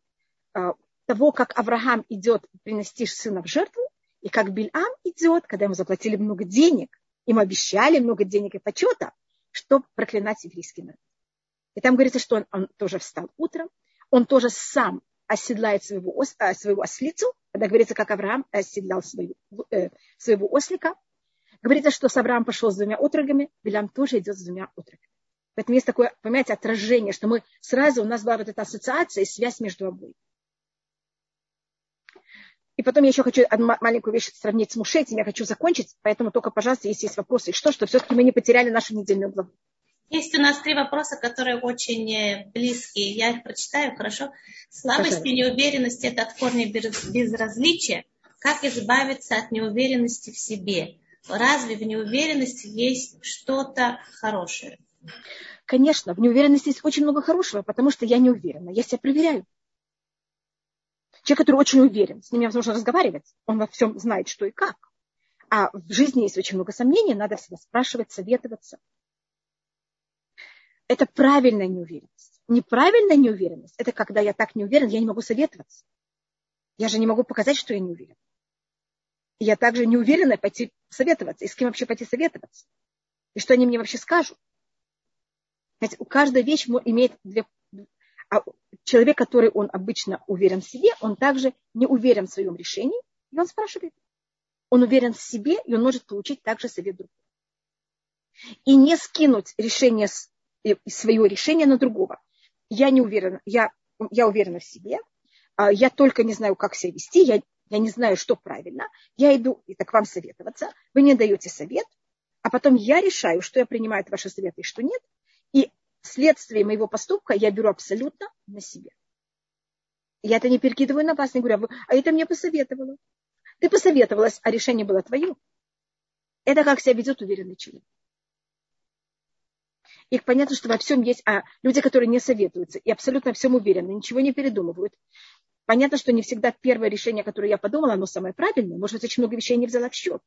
а, того, как Авраам идет принести сына в жертву, и как Бильам идет, когда ему заплатили много денег, им обещали много денег и почета, чтобы проклинать еврейский народ. И там говорится, что он, он тоже встал утром, он тоже сам оседлает своего, а, своего ослицу, когда говорится, как Авраам оседлял свою, э, своего ослика, Говорится, что Сабрам пошел с двумя отрогами, Билям тоже идет с двумя отрогами. Поэтому есть такое, понимаете, отражение, что мы сразу, у нас была вот эта ассоциация и связь между обоими. И потом я еще хочу одну маленькую вещь сравнить с Мушетем. Я хочу закончить, поэтому только, пожалуйста, если есть вопросы. И что, что все-таки мы не потеряли нашу недельную главу. Есть у нас три вопроса, которые очень э, близкие. Я их прочитаю, хорошо? Слабость и неуверенность – это от корня безразличия. Как избавиться от неуверенности в себе? Разве в неуверенности есть что-то хорошее? Конечно, в неуверенности есть очень много хорошего, потому что я не уверена. Я себя проверяю. Человек, который очень уверен, с ним нужно разговаривать, он во всем знает, что и как. А в жизни есть очень много сомнений, надо всегда спрашивать, советоваться. Это правильная неуверенность. Неправильная неуверенность – это когда я так не уверен, я не могу советоваться. Я же не могу показать, что я не уверен. Я также не уверена пойти советоваться. И с кем вообще пойти советоваться? И что они мне вообще скажут? Знаете, у каждой вещи имеет две... А человек, который он обычно уверен в себе, он также не уверен в своем решении, и он спрашивает. Он уверен в себе, и он может получить также совет другого. И не скинуть решение, свое решение на другого. Я не уверена, я, я уверена в себе, а я только не знаю, как себя вести, я, я не знаю, что правильно, я иду это к вам советоваться, вы мне даете совет, а потом я решаю, что я принимаю ваши советы и что нет, и следствие моего поступка я беру абсолютно на себе. Я это не перекидываю на вас, не говорю, а это мне посоветовала. Ты посоветовалась, а решение было твое. Это как себя ведет уверенный человек. И понятно, что во всем есть, а люди, которые не советуются и абсолютно всем уверены, ничего не передумывают. Понятно, что не всегда первое решение, которое я подумала, оно самое правильное. Может быть, очень много вещей не взяла в счет.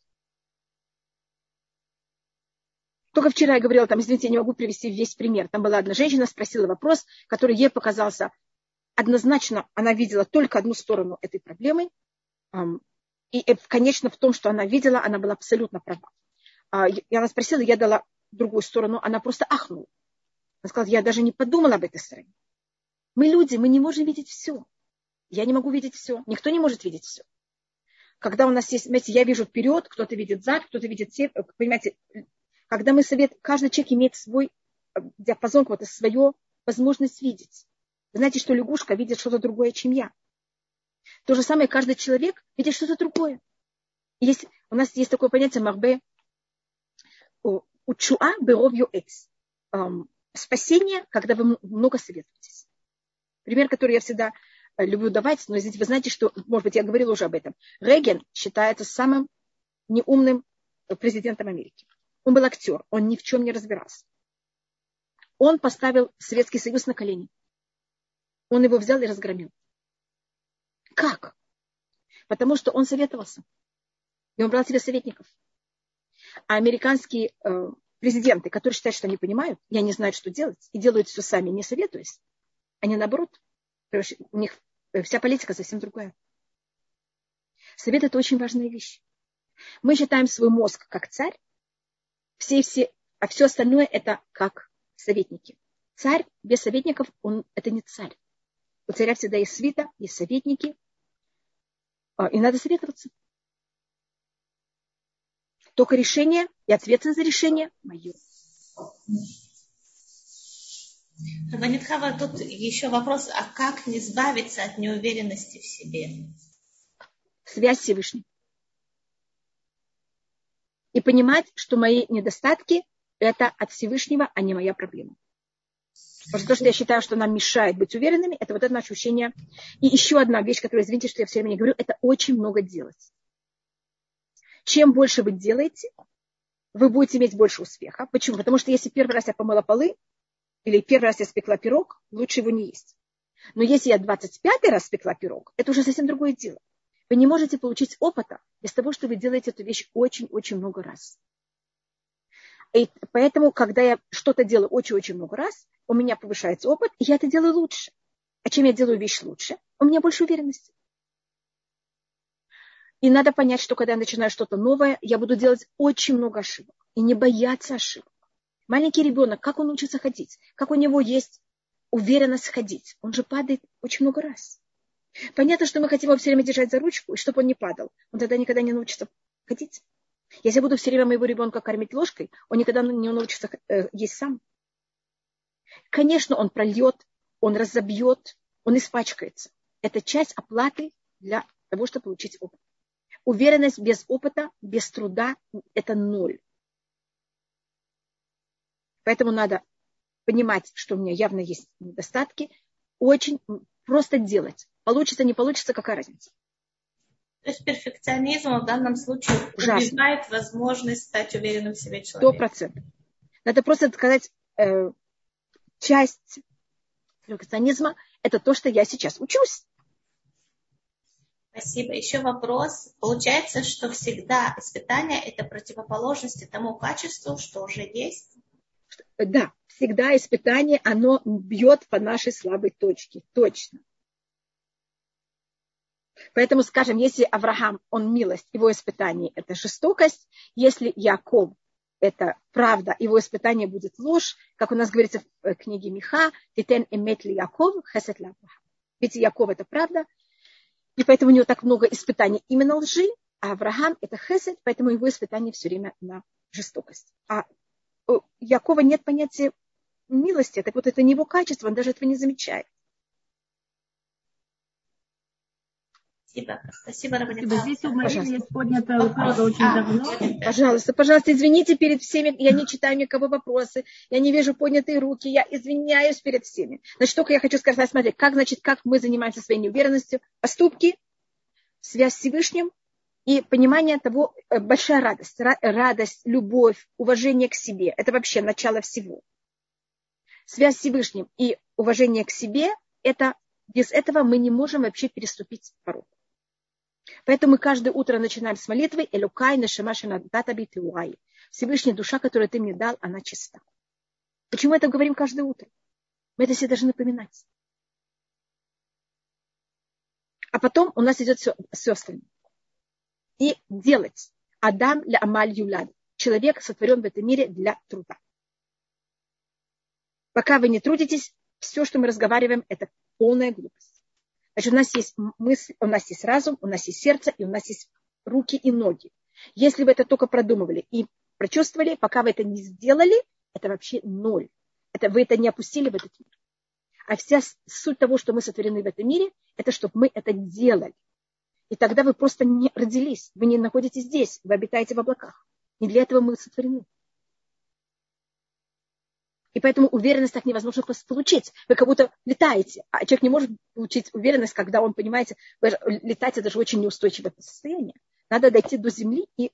Только вчера я говорила, там, извините, я не могу привести весь пример. Там была одна женщина, спросила вопрос, который ей показался однозначно, она видела только одну сторону этой проблемы. И, конечно, в том, что она видела, она была абсолютно права. А, и она спросила, я дала другую сторону, она просто ахнула. Она сказала, я даже не подумала об этой стороне. Мы люди, мы не можем видеть все. Я не могу видеть все. Никто не может видеть все. Когда у нас есть, понимаете, я вижу вперед, кто-то видит зад, кто-то видит север. Понимаете, когда мы совет, каждый человек имеет свой э, диапазон, какую-то свою возможность видеть. Вы знаете, что лягушка видит что-то другое, чем я. То же самое каждый человек видит что-то другое. Есть, у нас есть такое понятие марбе учуа беровью эц. Спасение, когда вы много советуетесь. Пример, который я всегда э, люблю давать, но извините, вы знаете, что, может быть, я говорила уже об этом. Реген считается самым неумным президентом Америки. Он был актер, он ни в чем не разбирался. Он поставил Советский Союз на колени. Он его взял и разгромил. Как? Потому что он советовался. И он брал себе советников. А американские э, президенты, которые считают, что они понимают, и они знают, что делать, и делают все сами, не советуясь, они наоборот, у них вся политика совсем другая. Совет – это очень важная вещь. Мы считаем свой мозг как царь, все, все, а все остальное это как советники. Царь без советников, он, это не царь. У царя всегда есть свита, есть советники, а, и надо советоваться. Только решение и ответственность за решение мое. Рабанитхава, тут еще вопрос, а как не избавиться от неуверенности в себе? Связь с Всевышним и понимать, что мои недостатки – это от Всевышнего, а не моя проблема. Потому то, что я считаю, что нам мешает быть уверенными, это вот это ощущение. И еще одна вещь, которую, извините, что я все время не говорю, это очень много делать. Чем больше вы делаете, вы будете иметь больше успеха. Почему? Потому что если первый раз я помыла полы, или первый раз я спекла пирог, лучше его не есть. Но если я 25 раз спекла пирог, это уже совсем другое дело. Вы не можете получить опыта без того, что вы делаете эту вещь очень-очень много раз. И поэтому, когда я что-то делаю очень-очень много раз, у меня повышается опыт, и я это делаю лучше. А чем я делаю вещь лучше, у меня больше уверенности. И надо понять, что когда я начинаю что-то новое, я буду делать очень много ошибок. И не бояться ошибок. Маленький ребенок, как он учится ходить? Как у него есть уверенность ходить? Он же падает очень много раз. Понятно, что мы хотим его все время держать за ручку, и чтобы он не падал. Он тогда никогда не научится ходить. Если я буду все время моего ребенка кормить ложкой, он никогда не научится э, есть сам. Конечно, он прольет, он разобьет, он испачкается. Это часть оплаты для того, чтобы получить опыт. Уверенность без опыта, без труда – это ноль. Поэтому надо понимать, что у меня явно есть недостатки, очень просто делать. Получится, не получится, какая разница? То есть перфекционизм в данном случае Ужасно. убивает возможность стать уверенным в себе человеком. Сто процентов. Надо просто сказать, э, часть перфекционизма – это то, что я сейчас учусь. Спасибо. Еще вопрос. Получается, что всегда испытание – это противоположность тому качеству, что уже есть? Да, всегда испытание, оно бьет по нашей слабой точке. Точно. Поэтому, скажем, если Авраам, он милость, его испытание – это жестокость. Если Яков – это правда, его испытание будет ложь. Как у нас говорится в э, книге Миха, «Титен эмет ли Яков, хесет ли Ведь Яков – это правда, и поэтому у него так много испытаний именно лжи, а Авраам – это хесед, поэтому его испытание все время на жестокость. А у Якова нет понятия милости, так вот это не его качество, он даже этого не замечает. Спасибо. Спасибо, Спасибо. Здесь у Марии есть поднятая рука уже очень а, давно. Пожалуйста, пожалуйста, извините перед всеми. Я не читаю никого вопросы. Я не вижу поднятые руки. Я извиняюсь перед всеми. Значит, только я хочу сказать, смотрите, как, значит, как мы занимаемся своей неуверенностью. Поступки, связь с Всевышним и понимание того, э, большая радость. Радость, любовь, уважение к себе. Это вообще начало всего. Связь с Всевышним и уважение к себе – это без этого мы не можем вообще переступить порог. Поэтому мы каждое утро начинаем с молитвы «Элукай нашамашина датабит уай». Всевышняя душа, которую ты мне дал, она чиста. Почему это говорим каждое утро? Мы это себе должны напоминать. А потом у нас идет все, все остальное. И делать. Адам для Амаль Юлад. Человек сотворен в этом мире для труда. Пока вы не трудитесь, все, что мы разговариваем, это полная глупость. Значит, у нас есть мысль, у нас есть разум, у нас есть сердце, и у нас есть руки и ноги. Если вы это только продумывали и прочувствовали, пока вы это не сделали, это вообще ноль. Это, вы это не опустили в этот мир. А вся суть того, что мы сотворены в этом мире, это чтобы мы это делали. И тогда вы просто не родились, вы не находитесь здесь, вы обитаете в облаках. Не для этого мы сотворены. И поэтому уверенность так невозможно просто получить. Вы как будто летаете, а человек не может получить уверенность, когда он, понимаете, летать это же очень неустойчивое состояние. Надо дойти до земли и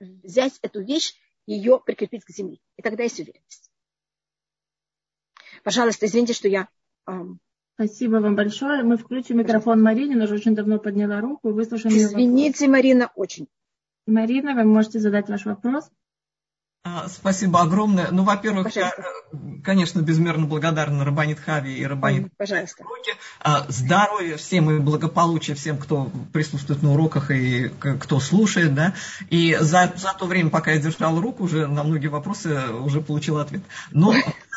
взять эту вещь, ее прикрепить к земле. И тогда есть уверенность. Пожалуйста, извините, что я... Спасибо вам большое. Мы включим микрофон Марине, она уже очень давно подняла руку. Выслушаем Извините, Марина, очень. Марина, вы можете задать ваш вопрос. А, спасибо огромное. Ну, во-первых, я, конечно, безмерно благодарна Рабанит Хави и Рабанит Пожалуйста. А, здоровья всем и благополучия всем, кто присутствует на уроках и кто слушает, да. И за, за то время, пока я держала руку, уже на многие вопросы уже получил ответ. Но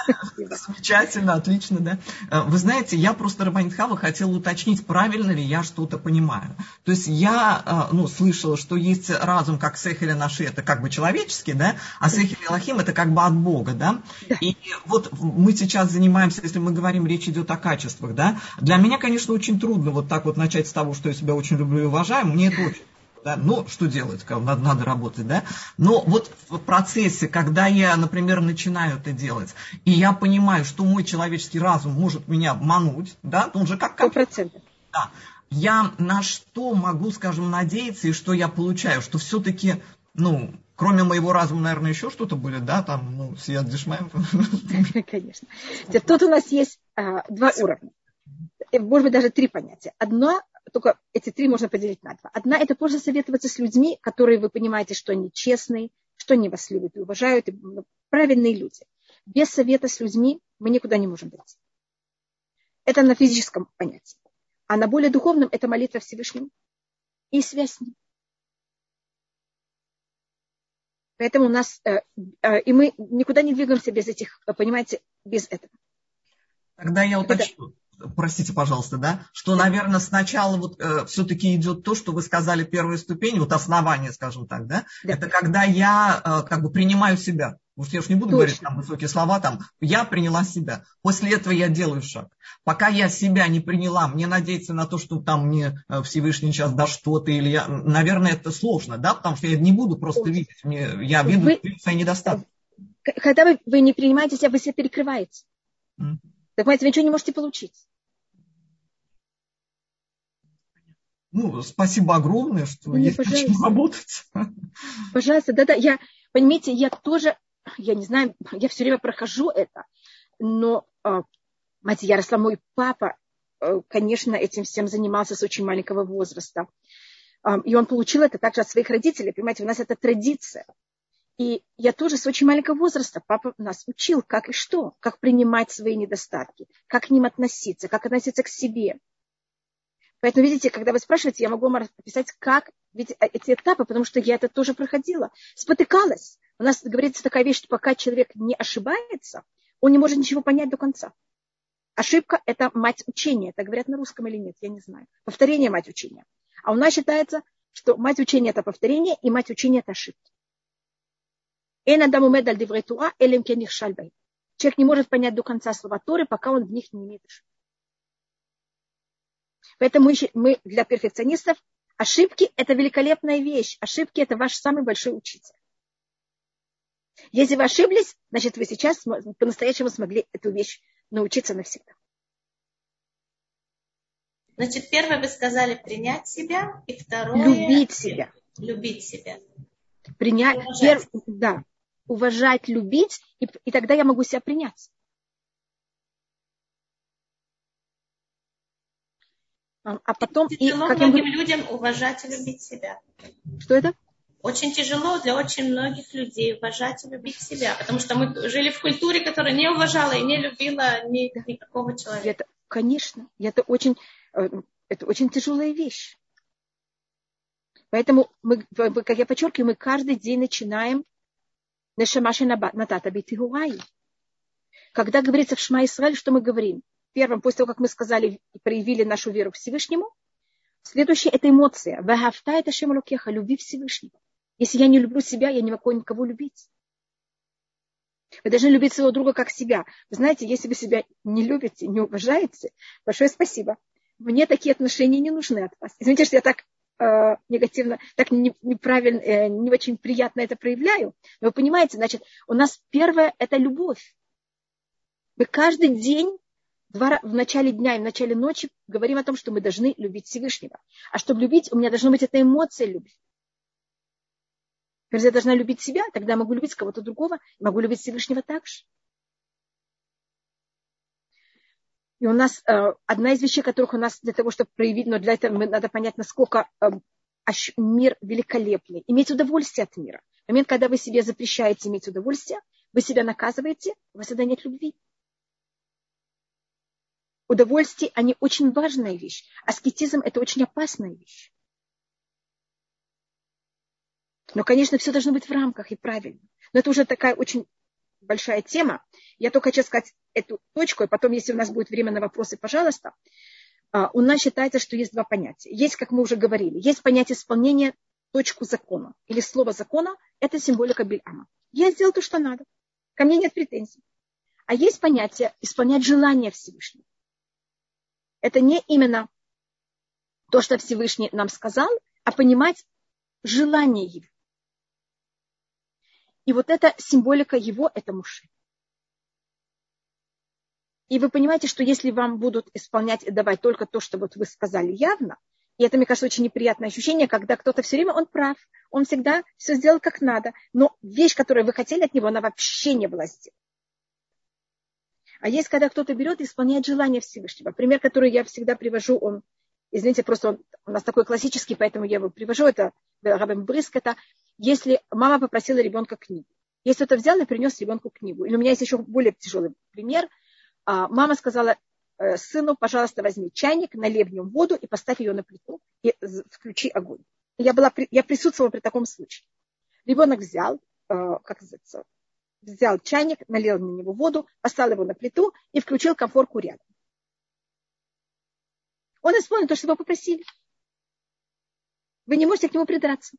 (laughs) замечательно, отлично, да. А, вы знаете, я просто Рабанит Хава хотела уточнить, правильно ли я что-то понимаю. То есть я, ну, слышала, что есть разум, как Сехеля наши, это как бы человеческий, да, а Сехель Илахим это как бы от Бога, да? И вот мы сейчас занимаемся, если мы говорим, речь идет о качествах, да? Для меня, конечно, очень трудно вот так вот начать с того, что я себя очень люблю и уважаю, мне это очень да, ну, что делать, надо, надо работать, да, но вот в процессе, когда я, например, начинаю это делать, и я понимаю, что мой человеческий разум может меня обмануть, да, он же как... Сто процентов. Да, я на что могу, скажем, надеяться, и что я получаю, что все-таки, ну, Кроме моего разума, наверное, еще что-то будет, да, там, ну, Сият Дешмаем. (laughs) Конечно. Тут у нас есть а, два уровня. Э, может быть, даже три понятия. Одно, только эти три можно поделить на два. Одна – это просто советоваться с людьми, которые вы понимаете, что они честные, что они вас любят и уважают, и ну, правильные люди. Без совета с людьми мы никуда не можем дойти. Это на физическом понятии. А на более духовном – это молитва Всевышнему и связь с ним. Поэтому у нас, э, э, и мы никуда не двигаемся без этих, понимаете, без этого. Тогда я уточню. Это... Простите, пожалуйста, да, что, наверное, сначала вот э, все-таки идет то, что вы сказали, первая ступень, вот основание, скажем так, да, да. это когда я э, как бы принимаю себя, Уж я же не буду Точно. говорить там высокие слова, там, я приняла себя. После этого я делаю шаг. Пока я себя не приняла, мне надеяться на то, что там мне э, Всевышний сейчас даст что-то, или я, наверное, это сложно, да, потому что я не буду просто Точно. видеть, мне, я виду вы, свои недостатки. Когда вы, вы не принимаете себя, вы себя перекрываете. Mm. Так, понимаете, вы ничего не можете получить. Ну, спасибо огромное, что ну, есть пожалуйста. чем работать. Пожалуйста, да-да, я, понимаете, я тоже я не знаю, я все время прохожу это, но, а, мать, я росла, мой папа, э, конечно, этим всем занимался с очень маленького возраста. И он получил это также от своих родителей. Понимаете, у нас это традиция. И я тоже с очень маленького возраста, папа нас учил, как и что, как принимать свои недостатки, как к ним относиться, как относиться к себе. Поэтому, видите, когда вы спрашиваете, я могу вам описать, как ведь э, эти этапы, потому что я это тоже проходила, спотыкалась. У нас говорится такая вещь, что пока человек не ошибается, он не может ничего понять до конца. Ошибка – это мать учения. Это говорят на русском или нет, я не знаю. Повторение – мать учения. А у нас считается, что мать учения – это повторение, и мать учения – это ошибка. Человек не может понять до конца слова Торы, пока он в них не имеет ошибки. Поэтому мы для перфекционистов ошибки – это великолепная вещь. Ошибки – это ваш самый большой учитель. Если вы ошиблись, значит, вы сейчас по-настоящему смогли эту вещь научиться навсегда. Значит, первое вы сказали принять себя, и второе... Любить себя. Любить себя. Принять, пер, да, уважать, любить, и, и тогда я могу себя принять. А, а потом... Тяжело и, как многим я... людям уважать и любить себя. Что это? Очень тяжело для очень многих людей уважать и любить себя, потому что мы жили в культуре, которая не уважала и не любила ни, никакого человека. Это, конечно, это очень, э, это очень тяжелая вещь. Поэтому, мы, как я подчеркиваю, мы каждый день начинаем Нешамаши Натата Битигуаи. Когда говорится в Шма Исраиль, что мы говорим? Первым, после того, как мы сказали и проявили нашу веру к Всевышнему, следующее – это эмоция. Вагафта – это Шемалукеха, люби Всевышнего. Если я не люблю себя, я не могу никого любить. Вы должны любить своего друга как себя. Вы знаете, если вы себя не любите, не уважаете, большое спасибо. Мне такие отношения не нужны от вас. Извините, что я так э, негативно, так не, неправильно, э, не очень приятно это проявляю. Но вы понимаете, значит, у нас первое – это любовь. Мы каждый день два, в начале дня и в начале ночи говорим о том, что мы должны любить Всевышнего. А чтобы любить, у меня должна быть эта эмоция любви. Если я должна любить себя, тогда я могу любить кого-то другого, могу любить Всевышнего также. И у нас э, одна из вещей, которых у нас для того, чтобы проявить, но для этого надо понять, насколько э, мир великолепный. Иметь удовольствие от мира. В момент, когда вы себе запрещаете иметь удовольствие, вы себя наказываете, у вас тогда нет любви. Удовольствие, они очень важная вещь. Аскетизм – это очень опасная вещь. Но, конечно, все должно быть в рамках и правильно. Но это уже такая очень большая тема. Я только хочу сказать эту точку, и потом, если у нас будет время на вопросы, пожалуйста. А, у нас считается, что есть два понятия. Есть, как мы уже говорили, есть понятие исполнения точку закона или слово закона – это символика Бельама. Я сделал то, что надо. Ко мне нет претензий. А есть понятие исполнять желание Всевышнего. Это не именно то, что Всевышний нам сказал, а понимать желание его. И вот эта символика его – это муши. И вы понимаете, что если вам будут исполнять и давать только то, что вот вы сказали явно, и это, мне кажется, очень неприятное ощущение, когда кто-то все время, он прав, он всегда все сделал как надо, но вещь, которую вы хотели от него, она вообще не была сделана. А есть, когда кто-то берет и исполняет желание Всевышнего. Пример, который я всегда привожу, он, извините, просто он у нас такой классический, поэтому я его привожу, это Рабем Брыск, это если мама попросила ребенка книгу. Если кто-то взял и принес ребенку книгу. Или у меня есть еще более тяжелый пример. А, мама сказала э, сыну, пожалуйста, возьми чайник, налей в нем воду и поставь ее на плиту и включи огонь. Я, была, я присутствовала при таком случае. Ребенок взял, э, как называется, взял чайник, налил на него воду, поставил его на плиту и включил комфорку рядом. Он исполнил то, что его попросили. Вы не можете к нему придраться.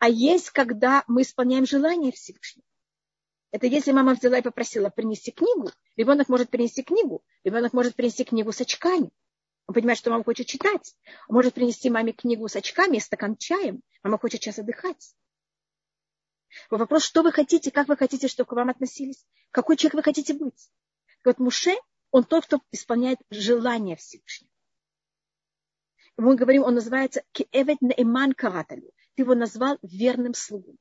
А есть, когда мы исполняем желание Всевышнего. Это если мама взяла и попросила принести книгу, ребенок может принести книгу, ребенок может принести книгу с очками. Он понимает, что мама хочет читать. Он может принести маме книгу с очками стакан чаем. Мама хочет сейчас отдыхать. Вопрос, что вы хотите, как вы хотите, чтобы к вам относились, какой человек вы хотите быть. Вот Муше, он тот, кто исполняет желание Всевышнего. Мы говорим, он называется Кеэвет Наиман Караталю. Ты его назвал верным слугой.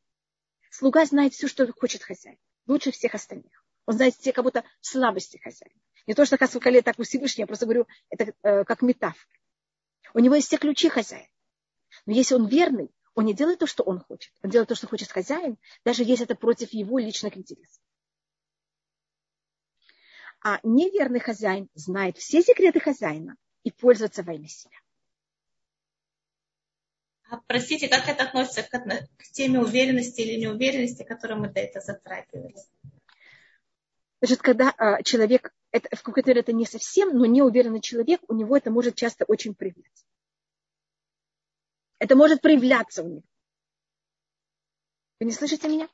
Слуга знает все, что хочет хозяин. Лучше всех остальных. Он знает все как будто слабости хозяина. Не то, что сколько лет так у Всевышнего, я просто говорю, это э, как метафора. У него есть все ключи хозяина. Но если он верный, он не делает то, что он хочет. Он делает то, что хочет хозяин, даже если это против его личных интересов. А неверный хозяин знает все секреты хозяина и пользуется во имя себя. А простите, как это относится к, к теме уверенности или неуверенности, которую мы до этого затрагивали? Значит, когда а, человек, это, в какой-то мере это не совсем, но неуверенный человек, у него это может часто очень проявляться. Это может проявляться у него. Вы не слышите меня?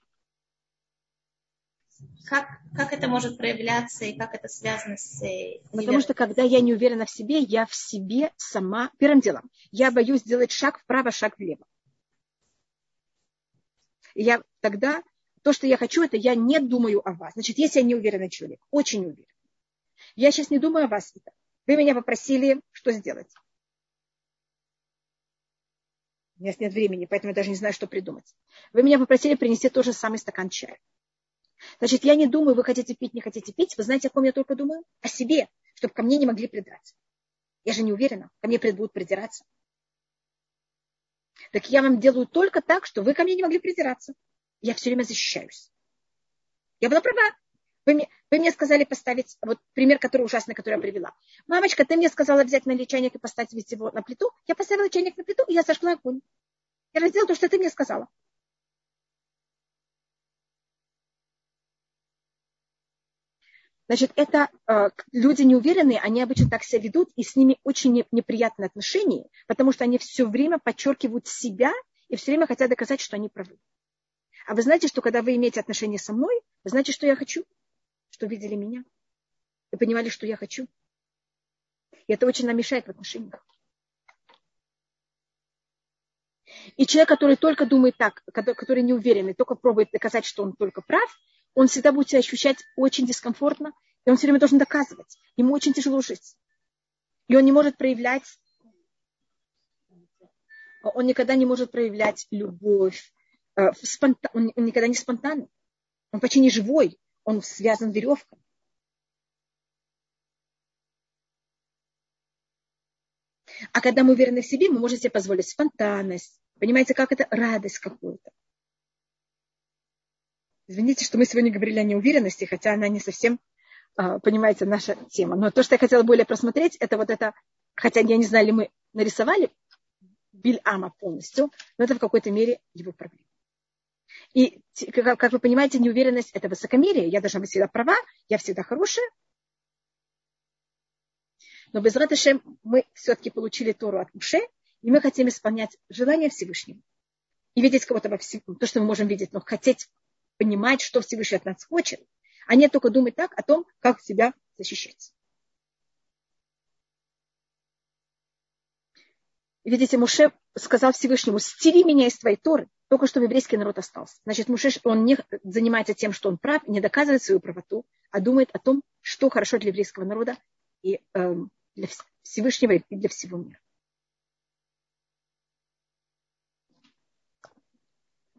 Как, как это может проявляться и как это связано с... Э, Потому что когда я не уверена в себе, я в себе сама... Первым делом, я боюсь сделать шаг вправо, шаг влево. И я тогда... То, что я хочу, это я не думаю о вас. Значит, если я не уверенный человек, очень уверен. Я сейчас не думаю о вас. Вы меня попросили, что сделать. У меня нет времени, поэтому я даже не знаю, что придумать. Вы меня попросили принести тот же самый стакан чая. Значит, я не думаю, вы хотите пить, не хотите пить. Вы знаете, о ком я только думаю? О себе, чтобы ко мне не могли придраться. Я же не уверена, ко мне будут придираться. Так я вам делаю только так, что вы ко мне не могли придираться. Я все время защищаюсь. Я была права. Вы мне, вы мне сказали поставить, вот пример, который ужасный, который я привела. Мамочка, ты мне сказала взять на чайник и поставить его на плиту. Я поставила чайник на плиту, и я сожгла огонь. Я разделала то, что ты мне сказала. Значит, это э, люди неуверенные, они обычно так себя ведут, и с ними очень не, неприятные отношения, потому что они все время подчеркивают себя и все время хотят доказать, что они правы. А вы знаете, что когда вы имеете отношения со мной, вы знаете, что я хочу? Что видели меня? Вы понимали, что я хочу? И это очень нам мешает в отношениях. И человек, который только думает так, который не уверенный, только пробует доказать, что он только прав, он всегда будет себя ощущать очень дискомфортно, и он все время должен доказывать. Ему очень тяжело жить. И он не может проявлять, он никогда не может проявлять любовь. Э, он никогда не спонтанный. Он почти не живой. Он связан веревкой. А когда мы уверены в себе, мы можем себе позволить спонтанность. Понимаете, как это радость какую-то. Извините, что мы сегодня говорили о неуверенности, хотя она не совсем, а, понимаете, наша тема. Но то, что я хотела более просмотреть, это вот это, хотя я не знаю, ли мы нарисовали Бильама полностью, но это в какой-то мере его проблема. И, как вы понимаете, неуверенность – это высокомерие. Я должна быть всегда права, я всегда хорошая. Но без Раташем мы все-таки получили Тору от Муше, и мы хотим исполнять желание Всевышнего. И видеть кого-то во всем, то, что мы можем видеть, но хотеть понимать, что Всевышний от нас хочет, а не только думать так о том, как себя защищать. Видите, Муше сказал Всевышнему, стери меня из твоей Торы, только чтобы еврейский народ остался. Значит, Муше, он не занимается тем, что он прав, не доказывает свою правоту, а думает о том, что хорошо для еврейского народа и э, для Всевышнего и для всего мира.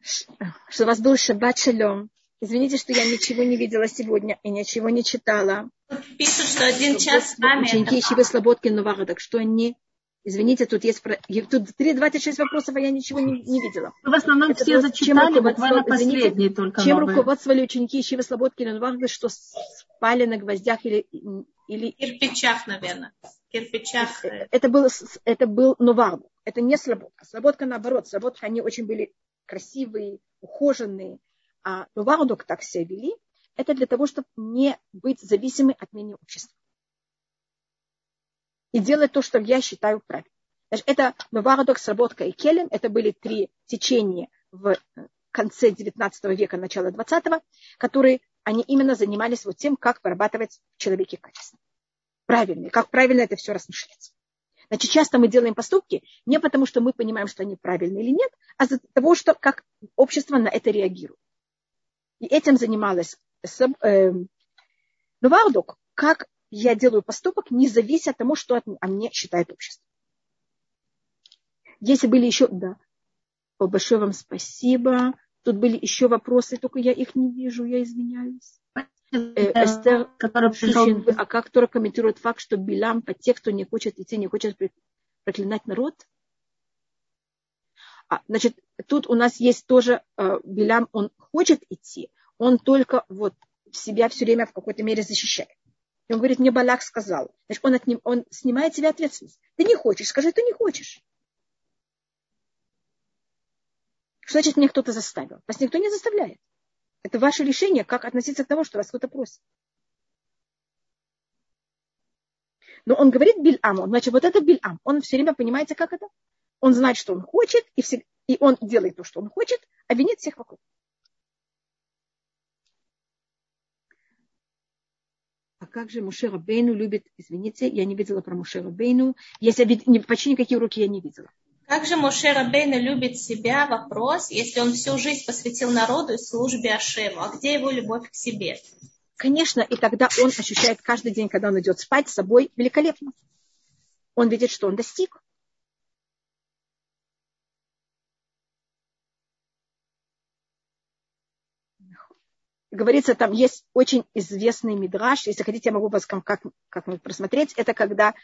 Что у вас был шаббат шалом. Извините, что я ничего не видела сегодня и ничего не читала. Пишут, что один час с вами. Ученики Ишивы Слободкин Новагодок, что они Извините, тут есть тут 26 вопросов, а я ничего не, не видела. В основном Это все зачитали, буквально последние только Чем новые. руководствовали ученики Ишивы Слободкина Новагодок, что спали на гвоздях или... или... Кирпичах, наверное. Кирпичах. Это был, это был Новагодок. Это не Слободка. Слободка наоборот. Слободка, они очень были красивые, ухоженные, а Нувардук так себя вели, это для того, чтобы не быть зависимы от мнения общества. И делать то, что я считаю правильным. Значит, это Нувардук, Сработка и Келем, это были три течения в конце 19 века, начало 20 которые они именно занимались вот тем, как вырабатывать в человеке качество. Правильно, как правильно это все размышлять. Значит, часто мы делаем поступки не потому, что мы понимаем, что они правильные или нет, а из-за того, что как общество на это реагирует. И этим занималась э, Вардук, как я делаю поступок, не завися от того, что о мне считает общество. Если были еще... Да. Большое вам спасибо. Тут были еще вопросы, только я их не вижу, я извиняюсь. Э, Эстер, который пришел... а как Тора комментирует факт, что Билам по тех, кто не хочет идти, не хочет проклинать народ? А, значит, тут у нас есть тоже э, Билам, он хочет идти, он только вот себя все время в какой-то мере защищает. И он говорит, мне Балак сказал. Значит, он, от ним, он снимает себе ответственность. Ты не хочешь, скажи, ты не хочешь. Что значит, мне кто-то заставил? Вас никто не заставляет. Это ваше решение, как относиться к тому, что вас кто-то просит. Но он говорит Бильаму, значит, вот это Бильам. Он все время, понимаете, как это? Он знает, что он хочет, и, все, и он делает то, что он хочет, а винит всех вокруг. А как же Муше Рабейну любит, извините, я не видела про Муше Рабейну, если почти никакие уроки я не видела. Как же Моше Рабейна любит себя? Вопрос, если он всю жизнь посвятил народу и службе Ашему. А где его любовь к себе? Конечно, и тогда он ощущает каждый день, когда он идет спать, с собой великолепно. Он видит, что он достиг. Говорится, там есть очень известный мидраж. Если хотите, я могу вас как, как, просмотреть. Это когда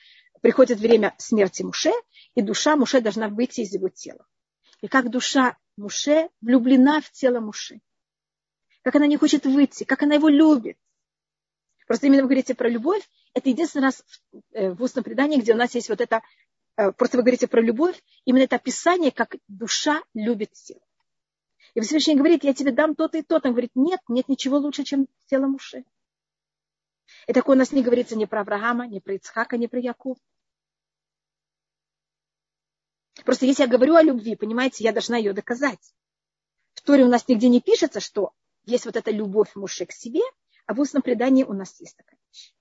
приходит время смерти Муше, и душа Муше должна выйти из его тела. И как душа Муше влюблена в тело Муше. Как она не хочет выйти, как она его любит. Просто именно вы говорите про любовь. Это единственный раз в, э, устном предании, где у нас есть вот это, э, просто вы говорите про любовь, именно это описание, как душа любит тело. И Всевышний говорит, я тебе дам то-то и то. Он говорит, нет, нет ничего лучше, чем тело Муше. И такое у нас не говорится ни про Авраама, ни про Ицхака, ни про Якова. Просто если я говорю о любви, понимаете, я должна ее доказать. В Торе у нас нигде не пишется, что есть вот эта любовь мужа к себе, а в устном предании у нас есть такая вещь.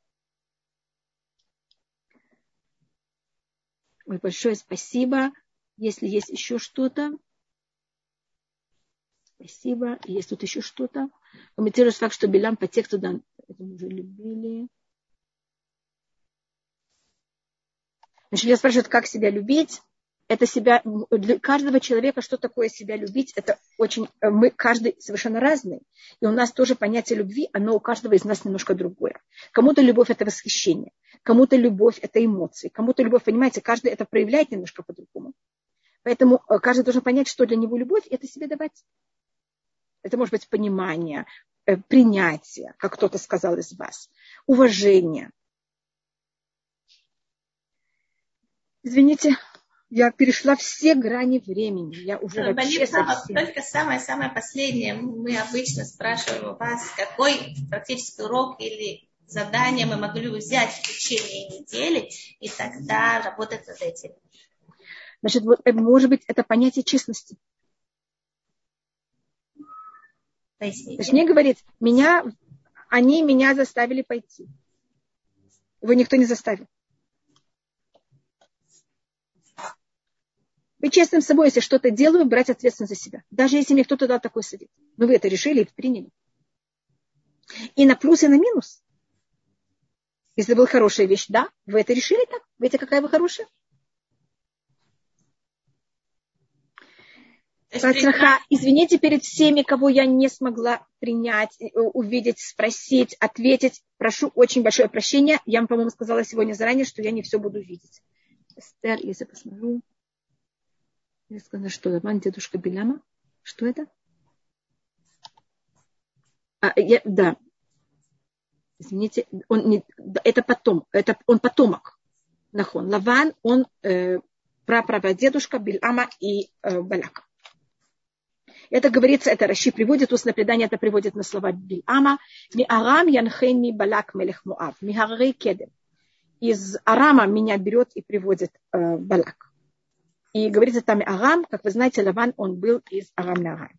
Большое спасибо. Если есть еще что-то. Спасибо. Есть тут еще что-то. Комментируешь факт, что Билам по тексту, да, это мы уже любили. Значит, я спрашиваю, как себя любить это себя, для каждого человека, что такое себя любить, это очень, э, мы каждый совершенно разный. И у нас тоже понятие любви, оно у каждого из нас немножко другое. Кому-то любовь это восхищение, кому-то любовь это эмоции, кому-то любовь, понимаете, каждый это проявляет немножко по-другому. Поэтому э, каждый должен понять, что для него любовь, это себе давать. Это может быть понимание, э, принятие, как кто-то сказал из вас, уважение. Извините, я перешла все грани времени. Я уже Но, вообще совсем... Только самое-самое последнее. Мы обычно спрашиваем у вас, какой практический урок или задание мы могли бы взять в течение недели, и тогда работать над этим. Значит, вот, э, может быть, это понятие честности. Точнее говорит, меня, они меня заставили пойти. Его никто не заставил. Быть честным с собой, если что-то делаю, брать ответственность за себя. Даже если мне кто-то дал такой совет. Но вы это решили и приняли. И на плюс, и на минус. Если была хорошая вещь, да, вы это решили так. Видите, какая вы хорошая? Пацаха, извините перед всеми, кого я не смогла принять, э, увидеть, спросить, ответить. Прошу очень большое прощение. Я вам, по-моему, сказала сегодня заранее, что я не все буду видеть. Эстер, если посмотрю. Я сказала, что Лаван, дедушка Беляма. Что это? А, я, да. Извините, он не, это потом, это он потомок. Нахон. Лаван, он э, прапрадедушка Бельама и э, Балака. Это говорится, это Раши приводит, устное предание это приводит на слова Бильама. Ми Арам янхени Балак мелех Муав. Ми Кедем. Из Арама меня берет и приводит э, Балак. И говорится там Арам, как вы знаете, Лаван, он был из Арам Арам.